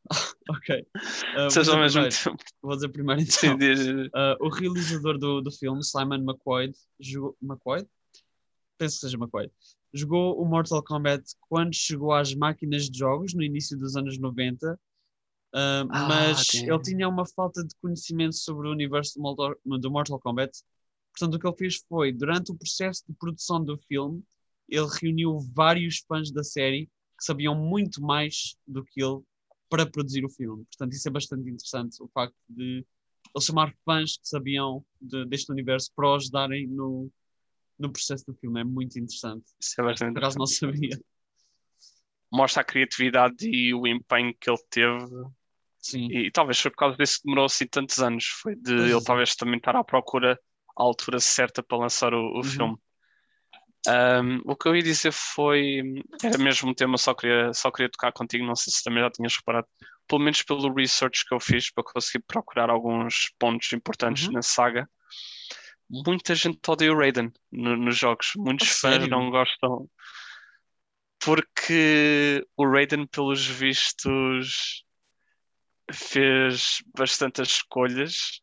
A: Ok. Uh,
B: Seja ao mesmo
A: primeiro,
B: tempo.
A: vou dizer primeiro então.
B: Sim, diz.
A: Uh, o realizador do, do filme, Simon McQuaid, jogou, McQuaid? Penso que seja McQuaid, jogou o Mortal Kombat quando chegou às máquinas de jogos, no início dos anos 90, uh,
B: Ah,
A: mas
B: tem.
A: ele tinha uma falta de conhecimento sobre o universo do Mortal, Kombat. Portanto, o que ele fez foi, durante o processo de produção do filme, ele reuniu vários fãs da série sabiam muito mais do que ele para produzir o filme. Portanto, isso é bastante interessante, o facto de ele chamar fãs que sabiam de- deste universo para o ajudarem no, no processo do filme. É muito interessante.
B: Isso é bastante
A: Por acaso não sabia.
B: Mostra a criatividade e o empenho que ele teve.
A: Sim,
B: E, talvez foi por causa disso que demorou assim tantos anos. Foi de
A: Pois
B: ele
A: é.
B: talvez também estar à procura à altura certa para lançar o, o
A: Uhum.
B: filme. Um, o que eu ia dizer foi. Era mesmo um tema, só queria, só queria tocar contigo, não sei se também já tinhas reparado. Pelo menos pelo research que eu fiz para conseguir procurar alguns pontos importantes
A: Uhum.
B: na saga. Muita gente odeia o Raiden no- nos jogos. Muitos
A: A
B: fãs
A: sério?
B: não gostam. Porque o Raiden, pelos vistos, fez bastantes escolhas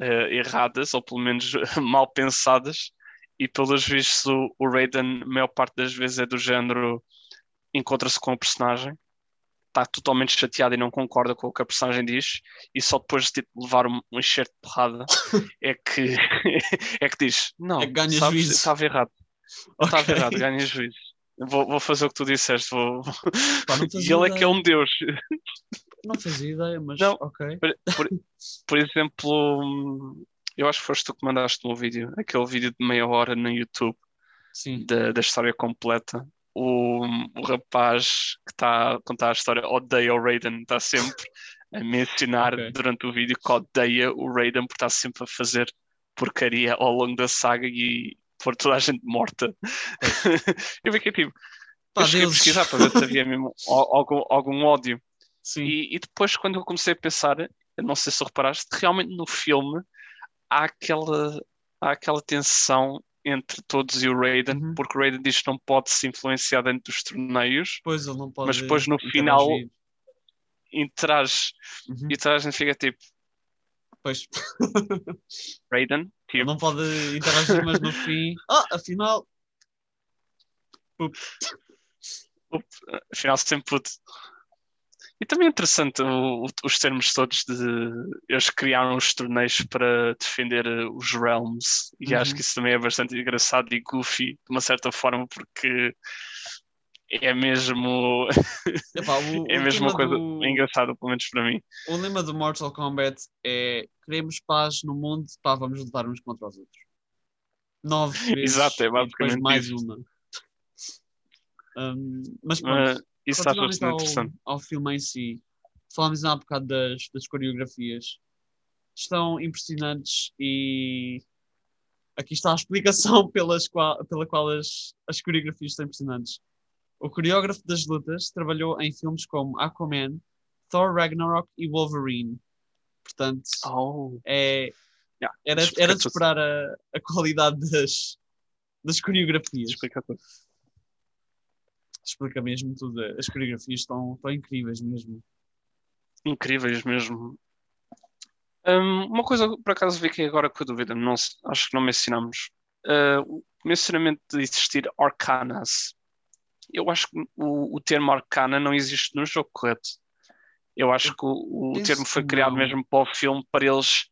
B: eh, erradas, ou pelo menos mal pensadas, e pelos vistos o, o Raiden, a maior parte das vezes, é do género encontra-se com o personagem, está totalmente chateado e não concorda com o que a personagem diz, e só depois de tipo, levar um, um enxerto de porrada é que, é que diz: Não,
A: É que
B: sabes,
A: juízo."
B: estava errado, estava errado, ganha juízo. Vou, vou fazer o que tu disseste. Vou...
A: Pá,
B: E ele é que é
A: ideia.
B: um deus.
A: Não fazia ideia, mas
B: Não.
A: ok.
B: Por, por- por exemplo, hum, eu acho que foste tu que mandaste um vídeo, aquele vídeo de meia hora no YouTube da, da história completa. O, o rapaz que está a contar a história odeia o Raiden, está sempre a mencionar
A: Ok.
B: durante o vídeo que odeia o Raiden por estar sempre a fazer porcaria ao longo da saga e pôr toda a gente morta. eu fiquei tipo,
A: Pá,
B: eu cheguei a pesquisar para ver se havia mesmo al- algum, algum ódio. E, e depois, quando eu comecei a pensar, eu não sei se reparaste, realmente no filme há aquela, há aquela tensão entre todos e o Raiden,
A: Uhum.
B: porque o Raiden diz que não pode se influenciar dentro dos torneios,
A: ele pode.
B: mas depois no final
A: interagir.
B: interage
A: Uhum.
B: e a gente fica tipo,
A: Pois,
B: Raiden,
A: ele
B: tipo,
A: não pode interagir, mas no fim. Ah, afinal.
B: afinal sempre puto. E também é interessante o- os termos todos de eles criaram os torneios para defender eh, os realms e
A: Uhum.
B: acho que isso também é bastante engraçado e goofy de uma certa forma porque é mesmo
A: Epá, o,
B: é mesmo uma coisa
A: do-
B: engraçada pelo menos para mim
A: O lema do Mortal Kombat é queremos paz no mundo, pá, vamos lutar uns contra os outros. Nove vezes
B: Exato, é basicamente
A: mais
B: isso.
A: uma. Um, mas pronto,
B: mas, isso acho bastante
A: ao,
B: interessante.
A: ao filme em si, falámos há um bocado das, das coreografias. Estão impressionantes e aqui está a explicação pelas qual, pela qual as, as coreografias estão impressionantes. O coreógrafo das lutas trabalhou em filmes como Aquaman, Thor Ragnarok e Wolverine. Portanto,
B: Oh,
A: é, era, era de esperar a, a qualidade das, das coreografias.
B: Explica tudo.
A: Explica mesmo tudo. As coreografias estão, estão incríveis mesmo.
B: Incríveis mesmo. Hum, uma coisa, por acaso, vi aqui agora com a dúvida, não, acho que não mencionamos. Uh, o mencionamento de existir arcanas. Eu acho que o, o termo arcana não existe no jogo, correto? Eu acho que o, o termo foi
A: que
B: criado
A: não.
B: mesmo para o filme para eles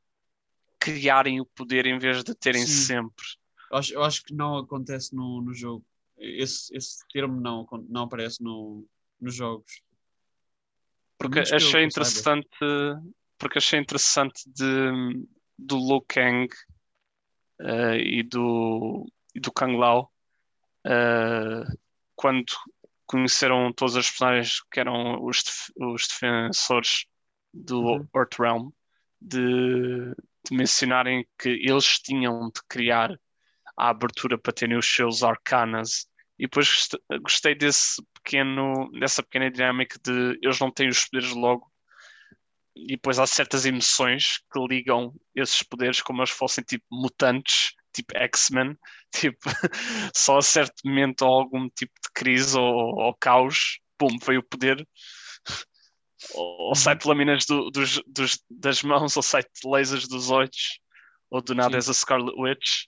B: criarem o poder em vez de terem
A: Sim.
B: sempre.
A: Eu acho, eu acho que não acontece no, no jogo. Esse, esse termo não, não aparece no, nos jogos.
B: Porque achei interessante, porque achei interessante de, do Liu Kang eh, e do, e do Kang Lao eh, quando conheceram todas as personagens que eram os, def- os defensores do
A: Uhum.
B: Earthrealm de, de mencionarem que eles tinham de criar a abertura para terem os seus arcanas e depois gost- gostei desse pequeno, dessa pequena dinâmica de eles não têm os poderes logo e depois há certas emoções que ligam esses poderes como se fossem tipo mutantes, tipo X-Men, tipo só a certo momento ou algum tipo de crise ou, ou caos, pum, veio o poder ou, sai de lâminas do- dos, dos- das mãos ou sai de lasers dos olhos ou do nada
A: Sim.
B: és a Scarlet Witch.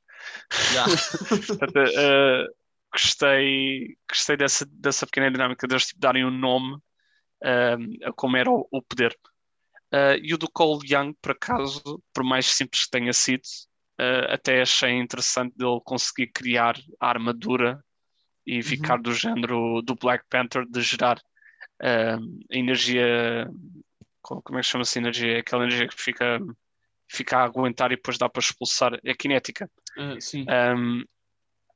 B: Portanto, eh, gostei, gostei dessa, dessa pequena dinâmica de eles tipo, darem um nome eh, a como era o, o poder. Eh, e o do Cole Young, por acaso, por mais simples que tenha sido, eh, até achei interessante dele conseguir criar a armadura e ficar do género do Black Panther, de gerar a energia. Como é que chama-se energia? Aquela energia que fica, fica a aguentar e depois dá para expulsar. É cinética.
A: Ah, sim.
B: Um,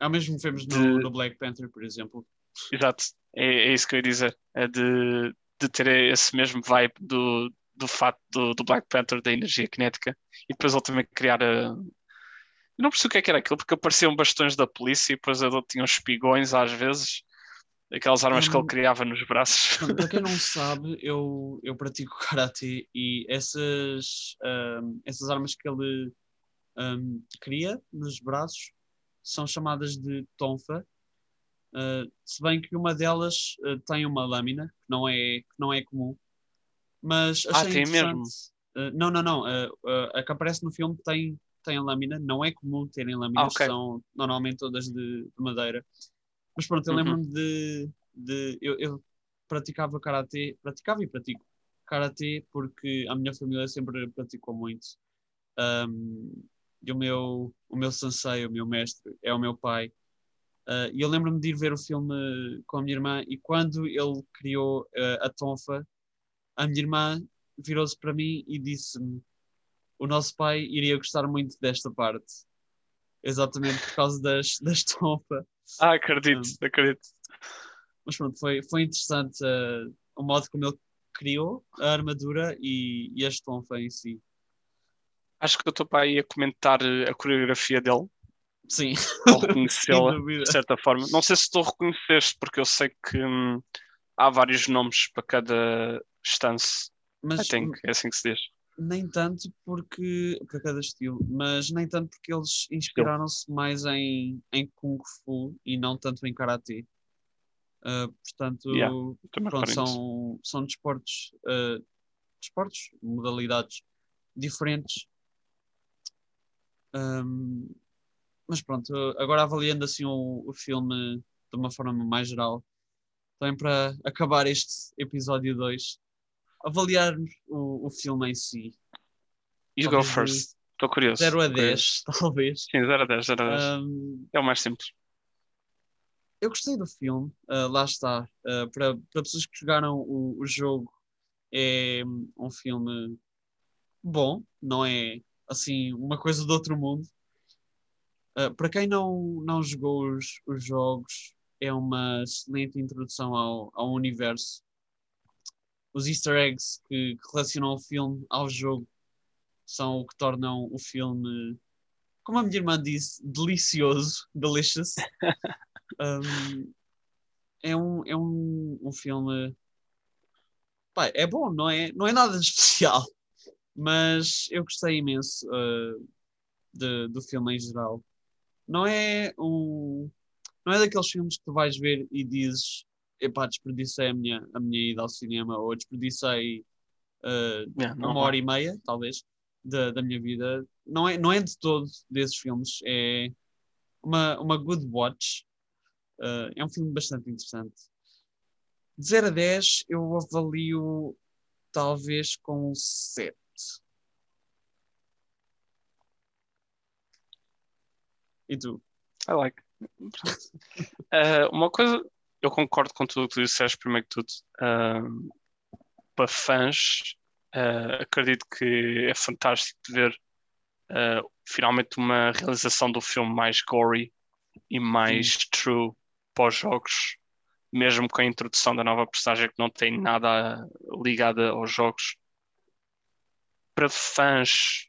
A: É o mesmo que vemos no,
B: de-
A: no Black Panther, por exemplo.
B: Exato, é, é isso que eu ia dizer. É de, de ter esse mesmo vibe do, do fato do, do Black Panther, da energia cinética, e depois ele também criar a. Eu não percebi o que é que era aquilo, porque apareciam bastões da polícia e depois ele tinha uns espigões às vezes, aquelas armas que ele
A: Hum.
B: criava nos braços.
A: Para quem não sabe, eu, eu pratico Karate e essas, ahm, essas armas que ele ahm, cria nos braços são chamadas de tonfa. Ah, se bem que uma delas ah, tem uma lâmina, que não é, que não é comum. Mas
B: Ah,
A: achei
B: tem
A: interessante.
B: mesmo?
A: Ah, não, não, não. ah, ah, a que aparece no filme tem, tem a lâmina. Não é comum terem lâminas,
B: Ah, ok.
A: são normalmente todas de, de madeira. Mas pronto, eu
B: Uhum.
A: lembro-me de. de eu, eu praticava karatê, praticava e pratico karatê porque a minha família sempre praticou muito. Um, e o meu, o meu sensei, o meu mestre, é o meu pai. Uh, e eu lembro-me de ir ver o filme com a minha irmã e quando ele criou uh, a tonfa, a minha irmã virou-se para mim e disse-me o nosso pai iria gostar muito desta parte. Exatamente por causa das, das tonfa.
B: Ah, acredito, acredito.
A: Mas pronto, foi, foi interessante uh, o modo como ele criou a armadura e, e a tonfa em si.
B: Acho que o teu pai ia comentar eh, a coreografia dele,
A: Sim,
B: ou reconhecê-la, de certa forma. Não sei se tu reconheceste, porque eu sei que hum, há vários nomes para cada stance.
A: Mas
B: I think, é assim que se diz.
A: nem tanto porque para cada estilo, mas nem tanto porque eles inspiraram-se mais em, em Kung Fu e não tanto em Karate. Uh, portanto,
B: Yeah,
A: pronto, são, são desportos, uh, desportos, modalidades diferentes. Um, mas pronto, agora avaliando assim o, o filme de uma forma mais geral, também para acabar este episódio 2, avaliarmos o, o filme em si.
B: You go
A: talvez de
B: first. Estou curioso.
A: 0 a
B: estou curioso.
A: 10, talvez.
B: Sim, 0 a 10, 0 a 10.
A: Um,
B: É o mais simples.
A: eu gostei do filme, uh, lá está. Uh, para, para pessoas que jogaram o, o jogo, é um filme bom, não é assim uma coisa do outro mundo. Uh, para quem não, não jogou os, os jogos, é uma excelente introdução ao, ao universo. Os easter eggs que, que relacionam o filme ao jogo são o que tornam o filme, como a minha irmã disse, delicioso, delicious. Um, é um, é um, um filme. É bom, não é, não é nada especial, mas eu gostei imenso uh, de, do filme em geral. Não é um. Não é daqueles filmes que tu vais ver e dizes epá, desperdicei a minha, a minha ida ao cinema ou desperdicei uh,
B: Yeah, não
A: uma
B: é.
A: hora e meia, talvez, da, da minha vida. Não é, não é de todo desses filmes. É uma, uma good watch. Uh, é um filme bastante interessante. De 0 a 10, eu avalio talvez com um 7. E tu?
B: I like. Uh, uma coisa, eu concordo com tudo o que tu disseste, primeiro que tudo. Um, para fãs, uh, acredito que é fantástico ver uh, finalmente uma realização do filme mais gory e mais true para os jogos, mesmo com a introdução da nova personagem que não tem nada ligada aos jogos. Para fãs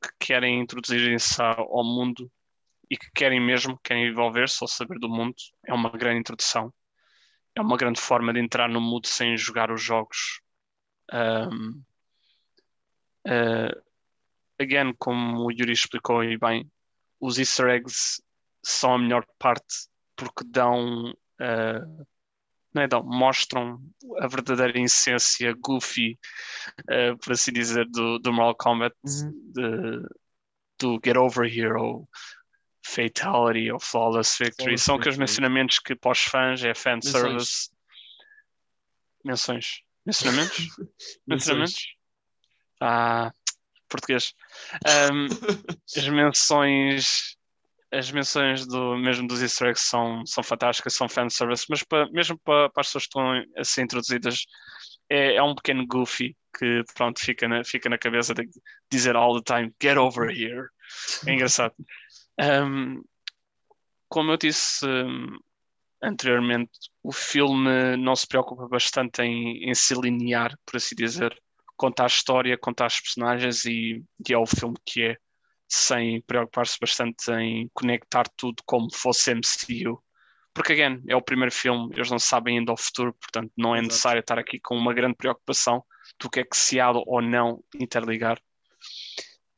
B: que querem introduzirem-se ao mundo e que querem mesmo, querem envolver-se ou saber do mundo, é uma grande introdução. É uma grande forma de entrar no mundo sem jogar os jogos. Um, uh, again, como o Yuri explicou aí bem, os easter eggs são a melhor parte porque dão, uh, não é, dão mostram a verdadeira essência goofy, uh, por assim dizer, do, do Mortal Kombat,
A: Uhum.
B: de- do Get Over Here ou Fatality ou Flawless Victory.
A: Flawless
B: São aqueles mencionamentos que para os fãs é fanservice. Menções. Mencionamentos? Mencionamentos? Ah, português. Um, as menções as menções do, mesmo dos easter eggs são, são fantásticas, são fanservice, mas mesmo para, para as pessoas que estão a ser introduzidas é, é um pequeno goofy que pronto, fica na, fica na cabeça de dizer all the time, get over here. É engraçado. Um, como eu disse um, anteriormente, o filme não se preocupa bastante em, em se linear, por assim dizer, contar a história, contar os personagens e, e é o filme que é, sem preocupar-se bastante em conectar tudo como fosse MCU. Porque, again, é o primeiro filme, eles não sabem ainda o futuro, portanto, não é
A: Exato.
B: necessário estar aqui com uma grande preocupação do que é que se há ou não interligar.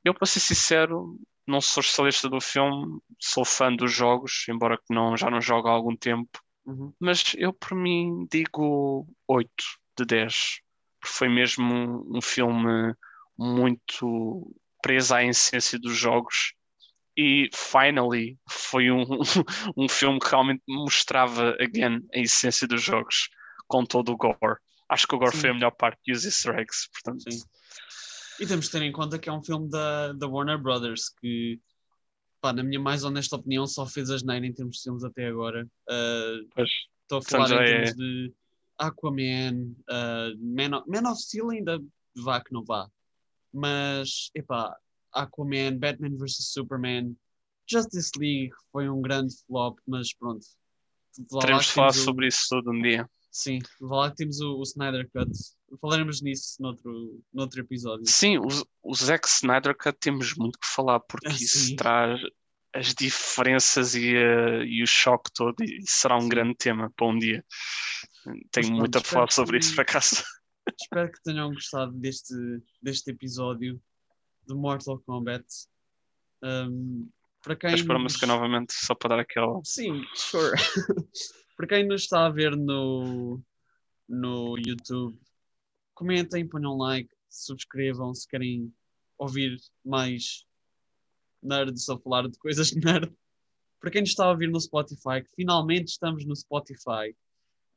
B: Eu, para ser sincero, não sou especialista do filme, sou fã dos jogos, embora que não, já não jogo há algum tempo,
A: Uhum.
B: mas eu, por mim, digo 8 de 10. Porque foi mesmo um, um filme muito preso à essência dos jogos. E, finally, foi um, um filme que realmente mostrava, again, a essência dos jogos, com todo o gore. Acho que o gore
A: Sim.
B: foi a melhor parte e os easter eggs, portanto...
A: Sim. E temos de ter em conta que é um filme da, da Warner Brothers que, pá, na minha mais honesta opinião, só fez a geneira em termos de filmes até agora. Uh,
B: Pois,
A: Estou a
B: Portanto,
A: falar em
B: é-
A: termos de Aquaman, uh, Man, of, Man of Steel ainda vá que não vá. Mas, epá, Aquaman, Batman vs Superman, Justice League foi um grande flop, mas pronto.
B: Teremos de falar
A: o-
B: sobre isso todo um dia.
A: Sim, vá lá que temos o, o Snyder Cut. Falaremos nisso noutro, noutro episódio.
B: Sim, o, o Zack Snyder Cut temos muito que falar, porque
A: Ah,
B: isso traz as diferenças e, eh, e o choque todo, e será um
A: Sim.
B: grande tema para um dia. Tenho
A: pronto,
B: muito a falar sobre
A: que-
B: isso, por acaso.
A: Espero que tenham gostado deste, deste episódio de Mortal Kombat. Um, para quem
B: Vais pôr a
A: nos-
B: música novamente, só para dar aquela.
A: Sim, sure. para quem nos está a ver no, no YouTube, comentem, ponham um like, subscrevam se querem ouvir mais nerds a falar de coisas nerd. Para quem nos está a ouvir no Spotify, que finalmente estamos no Spotify,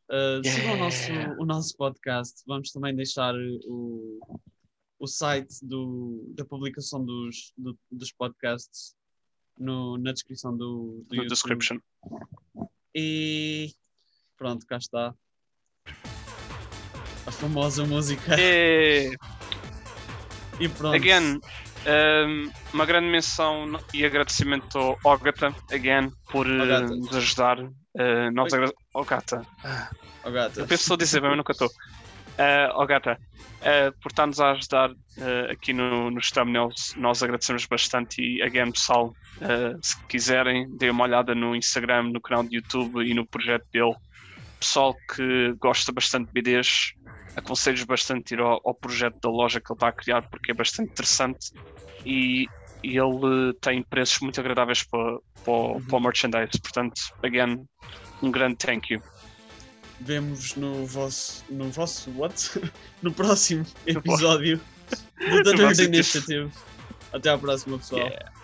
A: uh, sigam o nosso,
B: Yeah.
A: o nosso podcast. Vamos também deixar o, o site do, da publicação dos, do- dos podcasts no, na descrição do, do YouTube.
B: description.
A: E pronto, cá está. A famosa música.
B: E,
A: E pronto.
B: again, um, uma grande menção e agradecimento ao Ogata, again, por eh, nos ajudar Uh, nós agra... Oh gata.
A: Oh, gata.
B: Eu penso só dizer bem, mas nunca estou. Uh, oh gata, uh, por estar-nos a ajudar uh, aqui no, nos thumbnails, nós agradecemos bastante e again pessoal, se quiserem, deem uma olhada no Instagram, no canal de YouTube e no projeto dele. Pessoal que gosta bastante de BDs, aconselho bastante ir ao, ao, projeto da loja que ele está a criar porque é bastante interessante e, e ele tem preços muito agradáveis para, para, uhum. para o merchandise. Portanto, again, um grande thank you.
A: Vemos no vosso, no vosso what? no próximo episódio do The Nerd Initiative. Até à próxima, pessoal. Yeah.